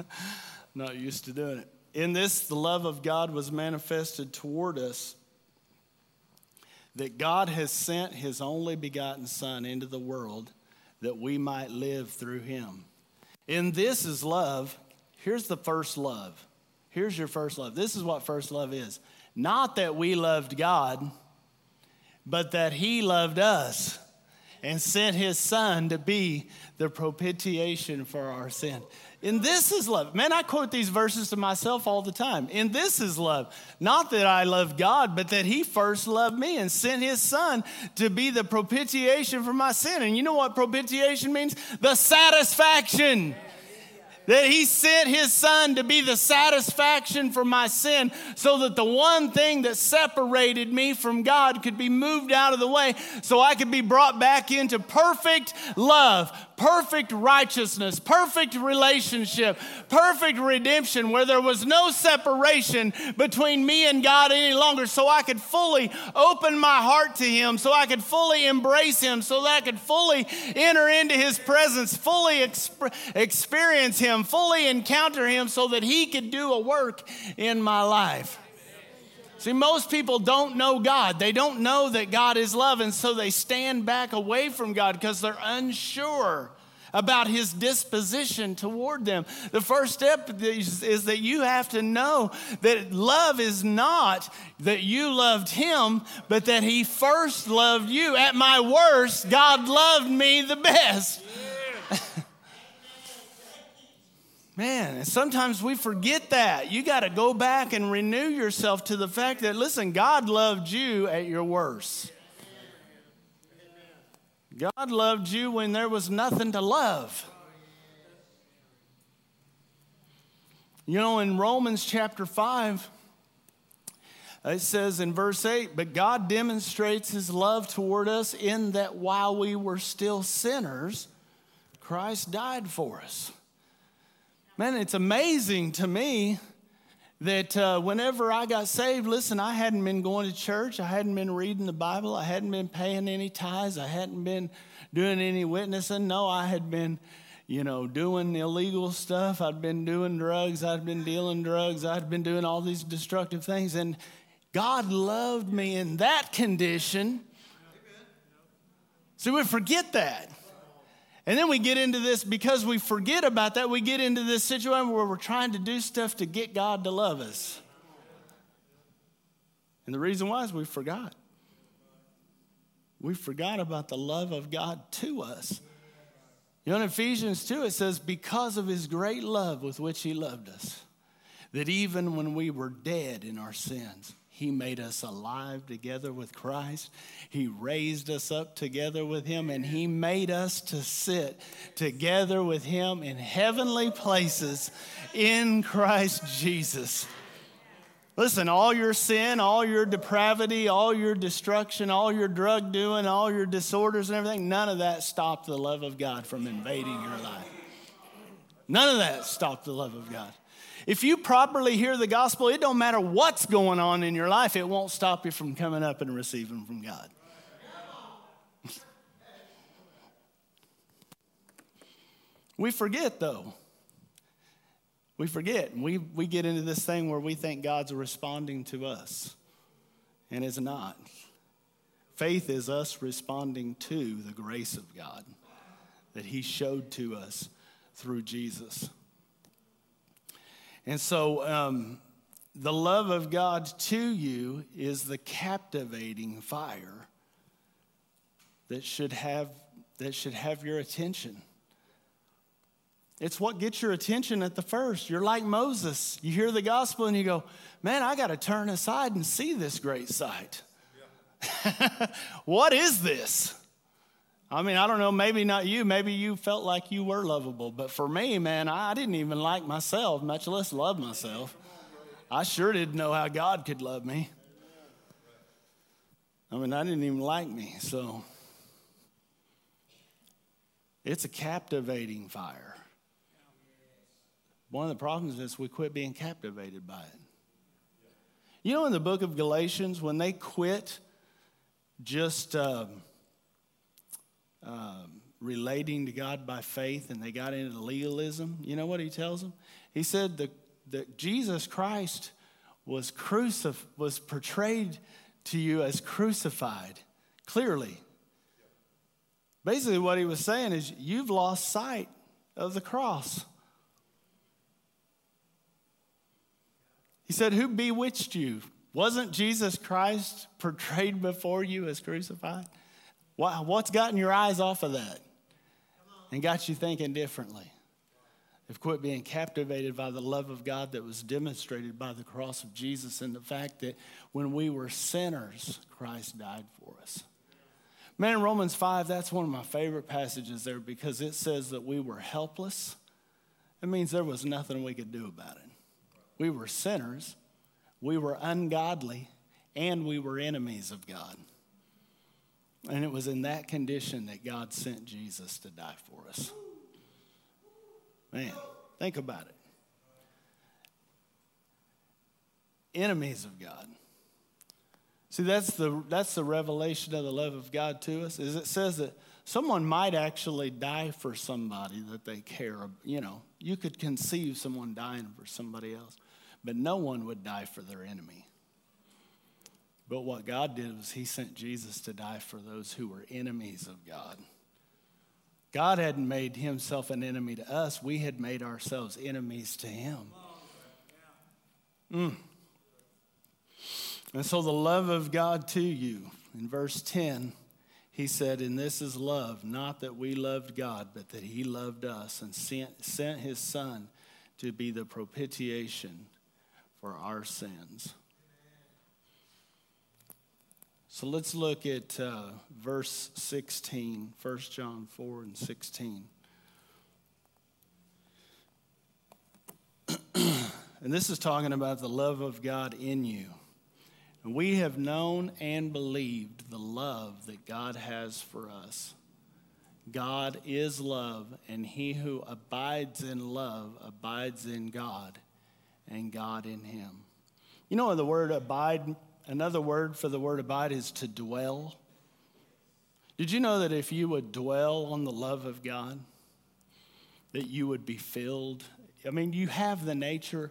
Not used to doing it. In this, the love of God was manifested toward us that God has sent his only begotten Son into the world that we might live through him. In this is love. Here's the first love. Here's your first love. This is what first love is. Not that we loved God, but that he loved us and sent his son to be the propitiation for our sin. And this is love. Man, I quote these verses to myself all the time. And this is love. Not that I love God, but that He first loved me and sent His Son to be the propitiation for my sin. And you know what propitiation means? The satisfaction that he sent his son to be the satisfaction for my sin so that the one thing that separated me from God could be moved out of the way so I could be brought back into perfect love, perfect righteousness, perfect relationship, perfect redemption, where there was no separation between me and God any longer, so I could fully open my heart to Him, so I could fully embrace Him, so that I could fully enter into His presence, fully exp- experience Him, fully encounter Him, so that He could do a work in my life. See, most people don't know God. They don't know that God is love, and so they stand back away from God because they're unsure about his disposition toward them. The first step is, is, that you have to know that love is not that you loved him, but that he first loved you. At my worst, God loved me the best. Yeah. Man, and sometimes we forget that. You got to go back and renew yourself to the fact that, listen, God loved you at your worst. God loved you when there was nothing to love. You know, in Romans chapter 5, it says in verse 8, but God demonstrates his love toward us in that while we were still sinners, Christ died for us. Man, it's amazing to me that uh, whenever I got saved, listen, I hadn't been going to church. I hadn't been reading the Bible. I hadn't been paying any tithes. I hadn't been doing any witnessing. No, I had been, you know, doing illegal stuff. I'd been doing drugs. I'd been dealing drugs. I'd been doing all these destructive things. And God loved me in that condition. So we forget that. And then we get into this because we forget about that, we get into this situation where we're trying to do stuff to get God to love us. And the reason why is we forgot. We forgot about the love of God to us. You know, in Ephesians 2, it says, Because of his great love with which he loved us, that even when we were dead in our sins, he made us alive together with Christ. He raised us up together with Him, and He made us to sit together with Him in heavenly places in Christ Jesus. Listen, all your sin, all your depravity, all your destruction, all your drug doing, all your disorders and everything, none of that stopped the love of God from invading your life. None of that stopped the love of God. If you properly hear the gospel, it don't matter what's going on in your life, it won't stop you from coming up and receiving from God. we forget though. We forget. We, we get into this thing where we think God's responding to us, and it's not. Faith is us responding to the grace of God that He showed to us through Jesus. And so, um, the love of God to you is the captivating fire that should have, that should have your attention. It's what gets your attention at the first. You're like Moses. You hear the gospel and you go, Man, I got to turn aside and see this great sight. What is this? I mean, I don't know, maybe not you. Maybe you felt like you were lovable. But for me, man, I didn't even like myself, much less love myself. I sure didn't know how God could love me. I mean, I didn't even like me. So it's a captivating fire. One of the problems is we quit being captivated by it. You know, in the book of Galatians, when they quit just. Um, um, relating to God by faith and they got into legalism, you know what he tells them? He said that, Jesus Christ was crucif- was portrayed to you as crucified. Clearly. Basically, what he was saying is, you've lost sight of the cross. He said, Who bewitched you? Wasn't Jesus Christ portrayed before you as crucified? What's gotten your eyes off of that and got you thinking differently? Have quit being captivated by the love of God that was demonstrated by the cross of Jesus and the fact that when we were sinners, Christ died for us. Man, Romans 5, that's one of my favorite passages there because it says that we were helpless. It means there was nothing we could do about it. We were sinners, we were ungodly, and we were enemies of God. And it was in that condition that God sent Jesus to die for us. Man, think about it. Enemies of God. See, that's the, that's the revelation of the love of God to us, is it says that someone might actually die for somebody that they care. You know, you could conceive someone dying for somebody else, but no one would die for their enemy. But what God did was He sent Jesus to die for those who were enemies of God. God hadn't made Himself an enemy to us, we had made ourselves enemies to Him. Mm. And so, the love of God to you, in verse 10, He said, And this is love, not that we loved God, but that He loved us and sent, sent His Son to be the propitiation for our sins. So let's look at uh, verse 16, 1 John 4 and 16. and this is talking about the love of God in you. And we have known and believed the love that God has for us. God is love, and he who abides in love abides in God, and God in him. You know, the word abide Another word for the word abide is to dwell. Did you know that if you would dwell on the love of God, that you would be filled? I mean, you have the nature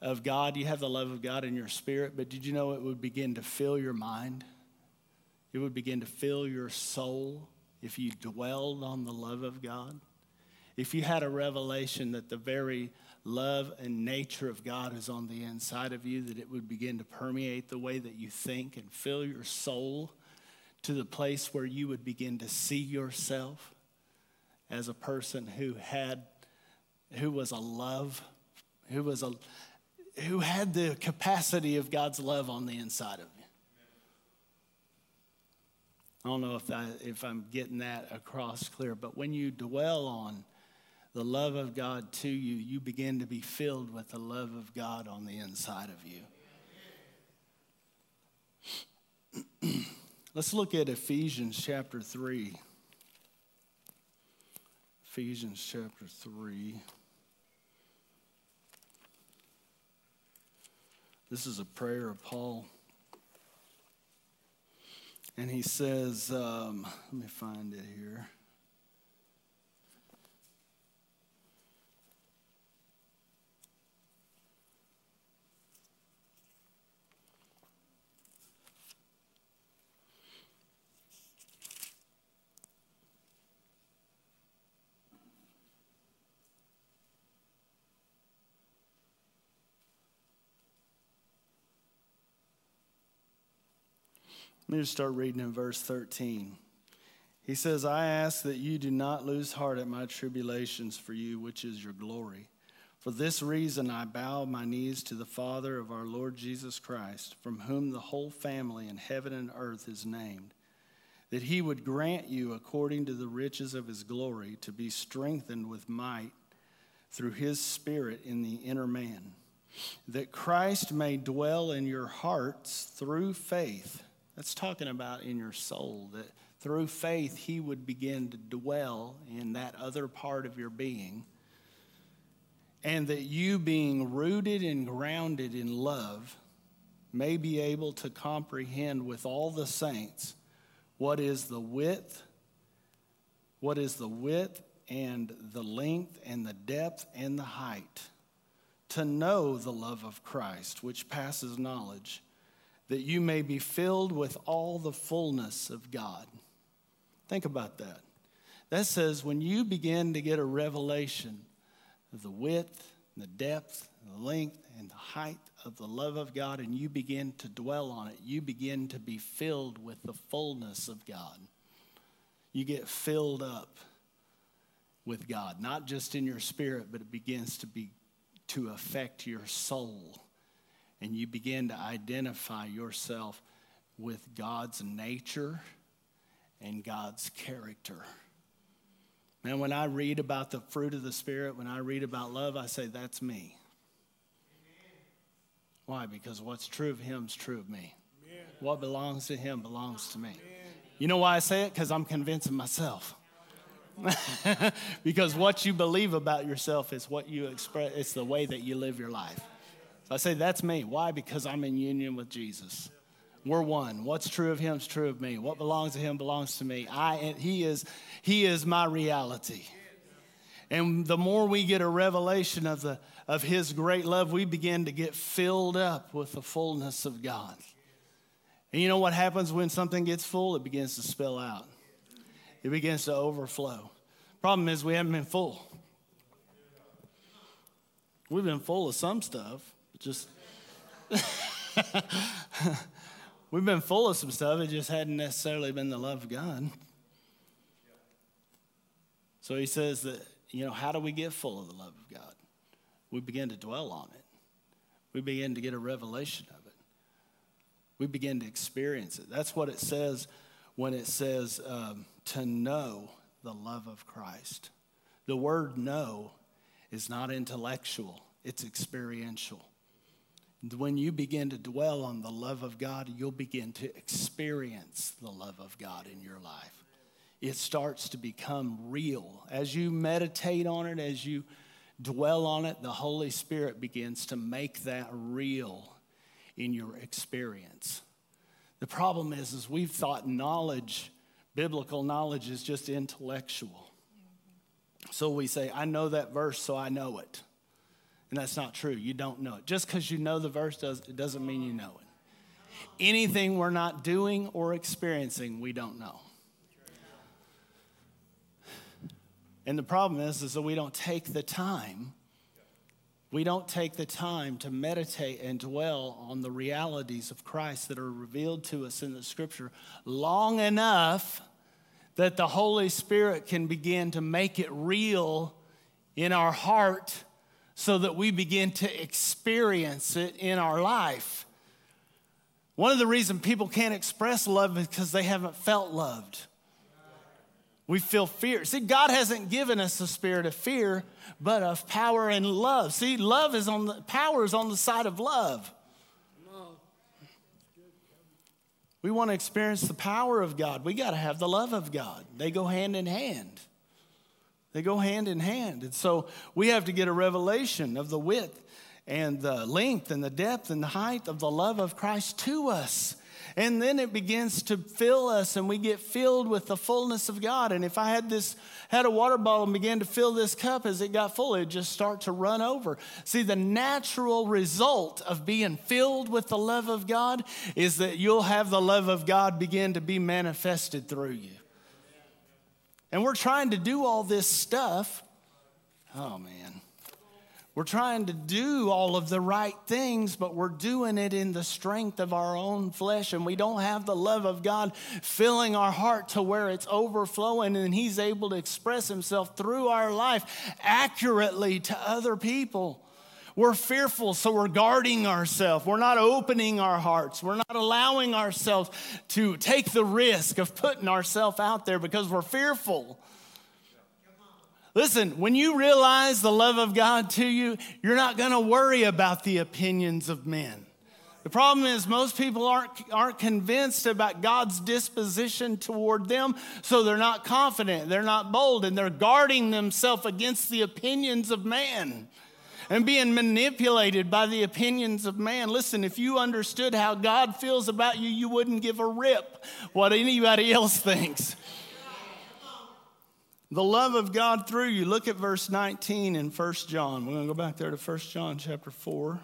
of God, you have the love of God in your spirit, but did you know it would begin to fill your mind? It would begin to fill your soul if you dwelled on the love of God. If you had a revelation that the very love and nature of God is on the inside of you, that it would begin to permeate the way that you think and fill your soul to the place where you would begin to see yourself as a person who had who was a love who was a who had the capacity of God's love on the inside of you. I don't know if I if I'm getting that across clear, but when you dwell on the love of God to you, you begin to be filled with the love of God on the inside of you. Let's look at Ephesians chapter 3. Ephesians chapter 3. This is a prayer of Paul. And he says, um, let me find it here. Let me just start reading in verse 13. He says, I ask that you do not lose heart at my tribulations for you, which is your glory. For this reason I bow my knees to the Father of our Lord Jesus Christ, from whom the whole family in heaven and earth is named, that he would grant you, according to the riches of his glory, to be strengthened with might through his Spirit in the inner man, that Christ may dwell in your hearts through faith that's talking about in your soul, that through faith, He would begin to dwell in that other part of your being. And that you, being rooted and grounded in love, may be able to comprehend with all the saints what is the width, what is the width and the length and the depth and the height, to know the love of Christ, which passes knowledge that you may be filled with all the fullness of God. Think about that. That says when you begin to get a revelation of the width, and the depth, and the length, and the height of the love of God, and you begin to dwell on it, you begin to be filled with the fullness of God. You get filled up with God, not just in your spirit, but it begins to be to affect your soul. And you begin to identify yourself with God's nature and God's character. Man, when I read about the fruit of the Spirit, when I read about love, I say, that's me. Why? Because what's true of him is true of me. Amen. What belongs to him belongs to me. Amen. You know why I say it? Because I'm convincing myself. because what you believe about yourself is what you express, it's the way that you live your life. So I say, that's me. Why? Because I'm in union with Jesus. We're one. What's true of him is true of me. What belongs to him belongs to me. I, he, is, he is my reality. And the more we get a revelation of, the, of his great love, we begin to get filled up with the fullness of God. And you know what happens when something gets full? It begins to spill out it begins to overflow. Problem is, we haven't been full. We've been full of some stuff, just we've been full of some stuff. It just hadn't necessarily been the love of God. So he says that, you know, how do we get full of the love of God? We begin to dwell on it. We begin to get a revelation of it. We begin to experience it. That's what it says when it says, um, to know the love of Christ. The word know is not intellectual, it's experiential. When you begin to dwell on the love of God, you'll begin to experience the love of God in your life. It starts to become real. As you meditate on it, as you dwell on it, the Holy Spirit begins to make that real in your experience. The problem is, is we've thought knowledge biblical knowledge is just intellectual. So we say, I know that verse, so I know it. And that's not true. You don't know it. Just because you know the verse does, it doesn't mean you know it. Anything we're not doing or experiencing, we don't know. And the problem is, is that we don't take the time we don't take the time to meditate and dwell on the realities of Christ that are revealed to us in the scripture long enough that the Holy Spirit can begin to make it real in our heart so that we begin to experience it in our life. One of the reasons people can't express love is because they haven't felt loved. We feel fear. See, God hasn't given us a spirit of fear, but of power and love. See, love is on the power is on the side of love. We want to experience the power of God. We got to have the love of God. They go hand in hand. They go hand in hand. And so we have to get a revelation of the width and the length and the depth and the height of the love of Christ to us. And then it begins to fill us and we get filled with the fullness of God. And if I had this, had a water bottle and began to fill this cup as it got full, it'd just start to run over. See, the natural result of being filled with the love of God is that you'll have the love of God begin to be manifested through you. And we're trying to do all this stuff. Oh, man. We're trying to do all of the right things, but we're doing it in the strength of our own flesh, and we don't have the love of God filling our heart to where it's overflowing, and He's able to express Himself through our life accurately to other people. We're fearful, so we're guarding ourselves. We're not opening our hearts. We're not allowing ourselves to take the risk of putting ourselves out there because we're fearful. Listen, when you realize the love of God to you, you're not going to worry about the opinions of men. The problem is, most people aren't, aren't convinced about God's disposition toward them, so they're not confident, they're not bold, and they're guarding themselves against the opinions of man and being manipulated by the opinions of man. Listen, if you understood how God feels about you, you wouldn't give a rip what anybody else thinks. The love of God through you. Look at verse 19 in 1 John. We're going to go back there to 1 John chapter 4.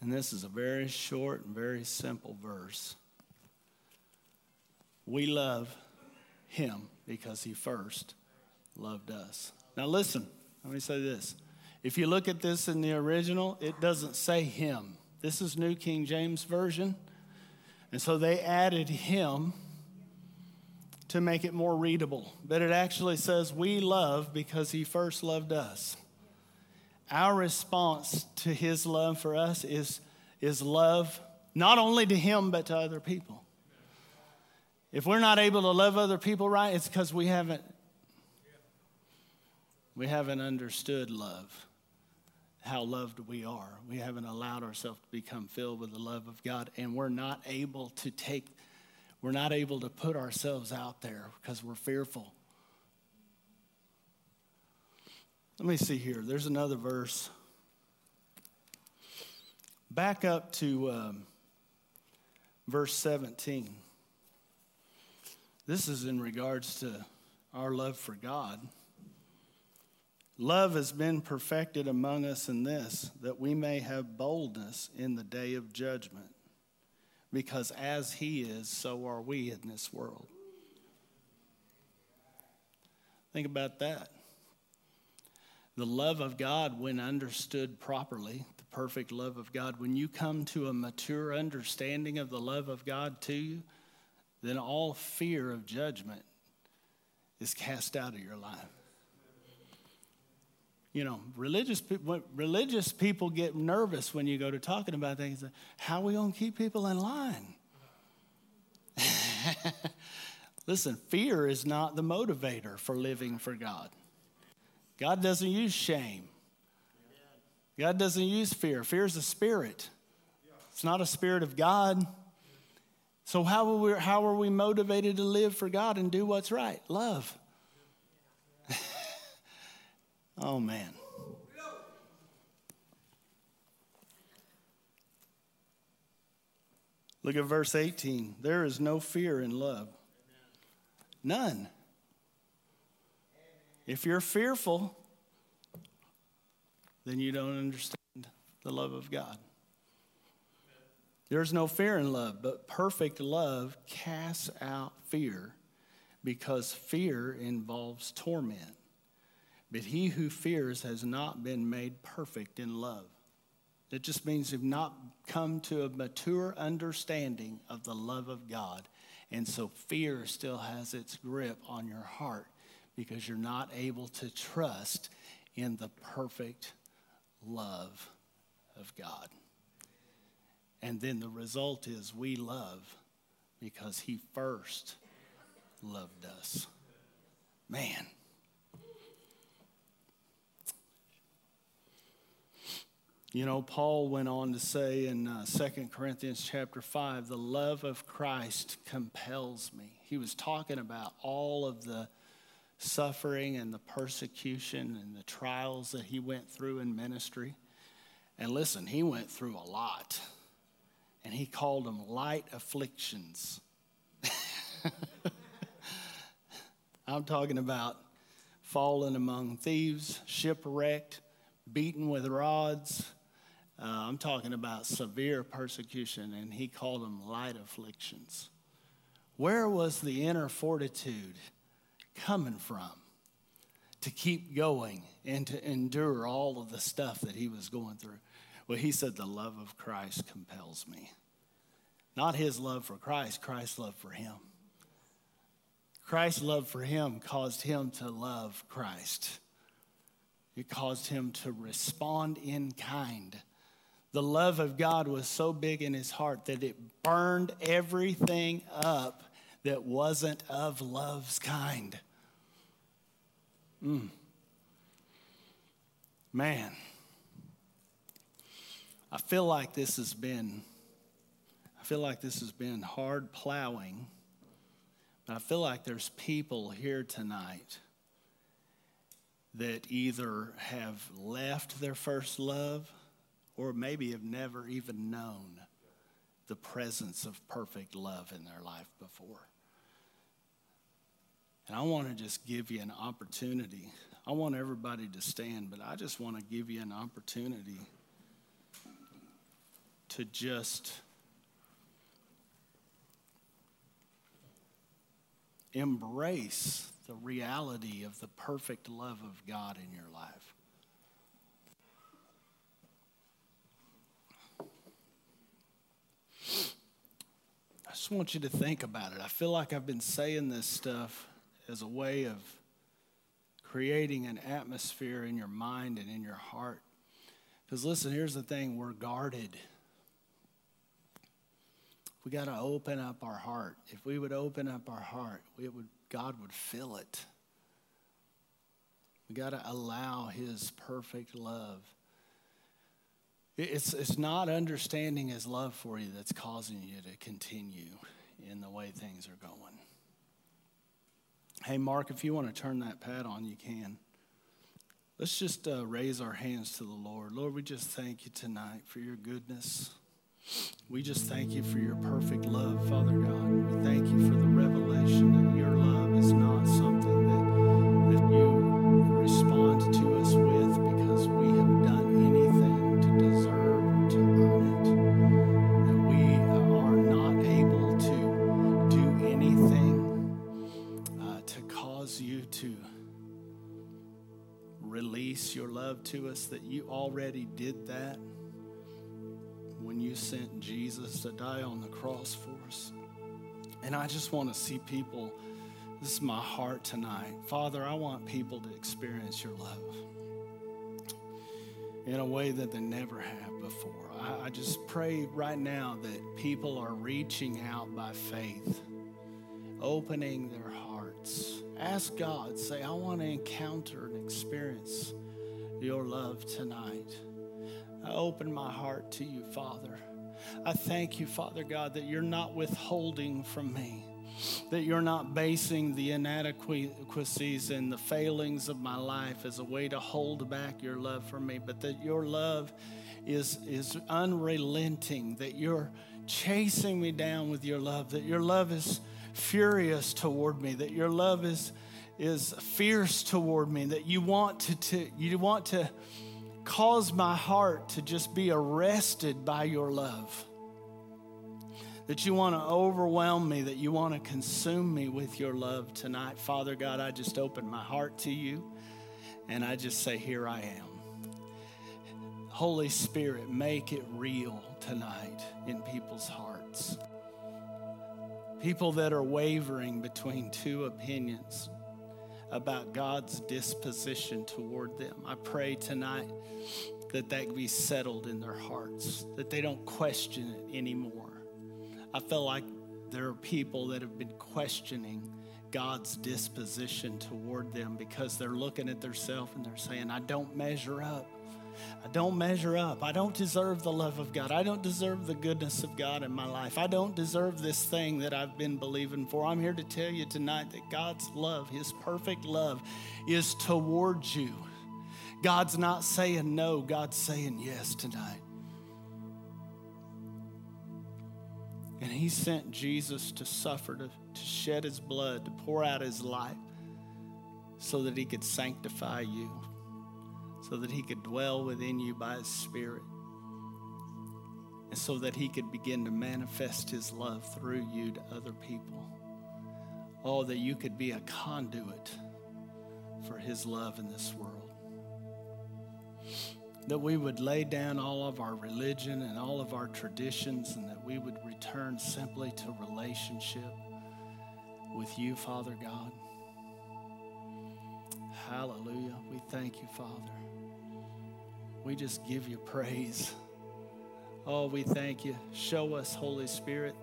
And this is a very short and very simple verse. We love him because he first loved us. Now, listen, let me say this. If you look at this in the original, it doesn't say him. This is New King James Version. And so they added him to make it more readable. But it actually says, We love because he first loved us. Our response to his love for us is, is love not only to him, but to other people. If we're not able to love other people right, it's because we haven't we haven't understood love, how loved we are. We haven't allowed ourselves to become filled with the love of God, and we're not able to take, we're not able to put ourselves out there because we're fearful. Let me see here. There's another verse. Back up to um, verse 17. This is in regards to our love for God. Love has been perfected among us in this, that we may have boldness in the day of judgment. Because as He is, so are we in this world. Think about that. The love of God, when understood properly, the perfect love of God, when you come to a mature understanding of the love of God to you, then all fear of judgment is cast out of your life you know, religious, religious people get nervous when you go to talking about things. How are we going to keep people in line? Listen, fear is not the motivator for living for God. God doesn't use shame. God doesn't use fear. Fear is a spirit. It's not a spirit of God. So how are we, how are we motivated to live for God and do what's right? Love. Oh, man. Look at verse 18. There is no fear in love. None. If you're fearful, then you don't understand the love of God. There's no fear in love, but perfect love casts out fear because fear involves torment. But he who fears has not been made perfect in love. It just means you've not come to a mature understanding of the love of God. And so fear still has its grip on your heart because you're not able to trust in the perfect love of God. And then the result is we love because He first loved us. Man. You know, Paul went on to say in uh, 2 Corinthians chapter 5, the love of Christ compels me. He was talking about all of the suffering and the persecution and the trials that he went through in ministry. And listen, he went through a lot. And he called them light afflictions. I'm talking about falling among thieves, shipwrecked, beaten with rods, uh, I'm talking about severe persecution, and he called them light afflictions. Where was the inner fortitude coming from to keep going and to endure all of the stuff that he was going through? Well, he said, The love of Christ compels me. Not his love for Christ, Christ's love for him. Christ's love for him caused him to love Christ. It caused him to respond in kind the love of God was so big in his heart that it burned everything up that wasn't of love's kind. Mm. Man, I feel like this has been I feel like this has been hard plowing. But I feel like there's people here tonight that either have left their first love or maybe have never even known the presence of perfect love in their life before. And I want to just give you an opportunity. I want everybody to stand, but I just want to give you an opportunity to just embrace the reality of the perfect love of God in your life. I just want you to think about it. I feel like I've been saying this stuff as a way of creating an atmosphere in your mind and in your heart. Because listen, here's the thing we're guarded. We got to open up our heart. If we would open up our heart, we would, God would fill it. We got to allow His perfect love. It's, it's not understanding His love for you that's causing you to continue in the way things are going. Hey, Mark, if you want to turn that pad on, you can. Let's just uh, raise our hands to the Lord. Lord, we just thank you tonight for your goodness. We just thank you for your perfect love, Father God. We thank you for the revelation already did that when you sent Jesus to die on the cross for us. And I just want to see people, this is my heart tonight. Father, I want people to experience your love in a way that they never have before. I, I just pray right now that people are reaching out by faith, opening their hearts. Ask God, say, I want to encounter and experience your love tonight. I open my heart to you, Father. I thank you, Father God, that you're not withholding from me, that you're not basing the inadequacies and the failings of my life as a way to hold back your love for me, but that your love is, is unrelenting, that you're chasing me down with your love, that your love is furious toward me, that your love is, is fierce toward me, that you want to, to you want to cause my heart to just be arrested by your love. That you want to overwhelm me, that you want to consume me with your love tonight. Father God, I just open my heart to you and I just say, Here I am. Holy Spirit, make it real tonight in people's hearts. People that are wavering between two opinions about God's disposition toward them. I pray tonight that that be settled in their hearts, that they don't question it anymore. I feel like there are people that have been questioning God's disposition toward them because they're looking at themselves and they're saying, I don't measure up. I don't measure up. I don't deserve the love of God. I don't deserve the goodness of God in my life. I don't deserve this thing that I've been believing for. I'm here to tell you tonight that God's love, His perfect love, is towards you. God's not saying no, God's saying yes tonight. And He sent Jesus to suffer, to, to shed His blood, to pour out His life so that He could sanctify you so that He could dwell within you by His Spirit, and so that He could begin to manifest His love through you to other people. Oh, that you could be a conduit for His love in this world. That we would lay down all of our religion and all of our traditions, and that we would return simply to relationship with you, Father God. Hallelujah. We thank you, Father. We just give you praise. Oh, we thank you. Show us, Holy Spirit,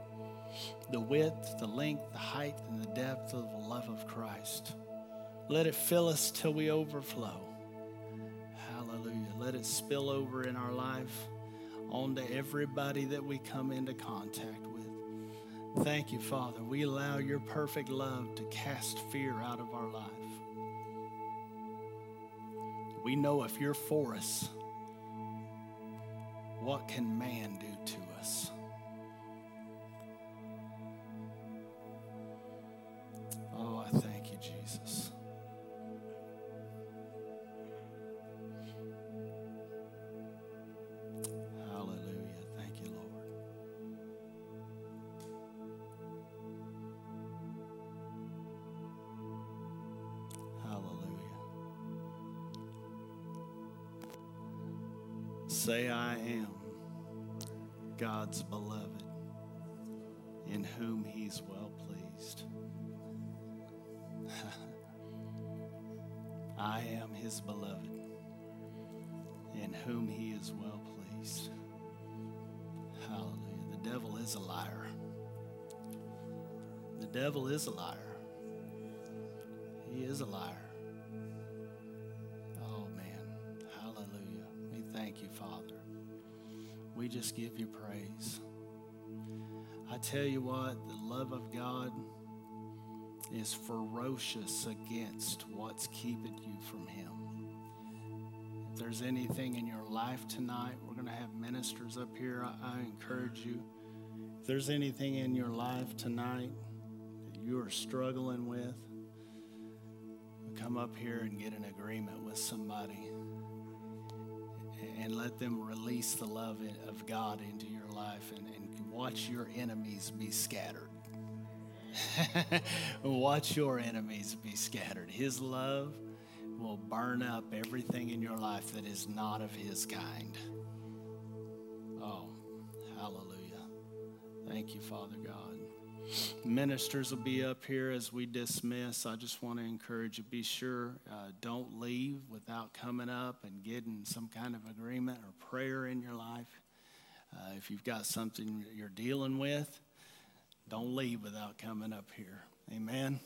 the width, the length, the height, and the depth of the love of Christ. Let it fill us till we overflow. Hallelujah. Let it spill over in our life onto everybody that we come into contact with. Thank you, Father. We allow your perfect love to cast fear out of our life. We know if you're for us, what can man do to us? Whom he is well pleased. Hallelujah. The devil is a liar. The devil is a liar. He is a liar. Oh, man. Hallelujah. We thank you, Father. We just give you praise. I tell you what, the love of God is ferocious against what's keeping you from Him. If there's anything in your life tonight, we're going to have ministers up here. I, I encourage you. If there's anything in your life tonight that you are struggling with, come up here and get an agreement with somebody and let them release the love of God into your life and, and watch your enemies be scattered. Watch your enemies be scattered. His love will burn up everything in your life that is not of His kind. Oh, hallelujah. Thank you, Father God. Ministers will be up here as we dismiss. I just want to encourage you be sure, uh, don't leave without coming up and getting some kind of agreement or prayer in your life. Uh, if you've got something you're dealing with, don't leave without coming up here. Amen.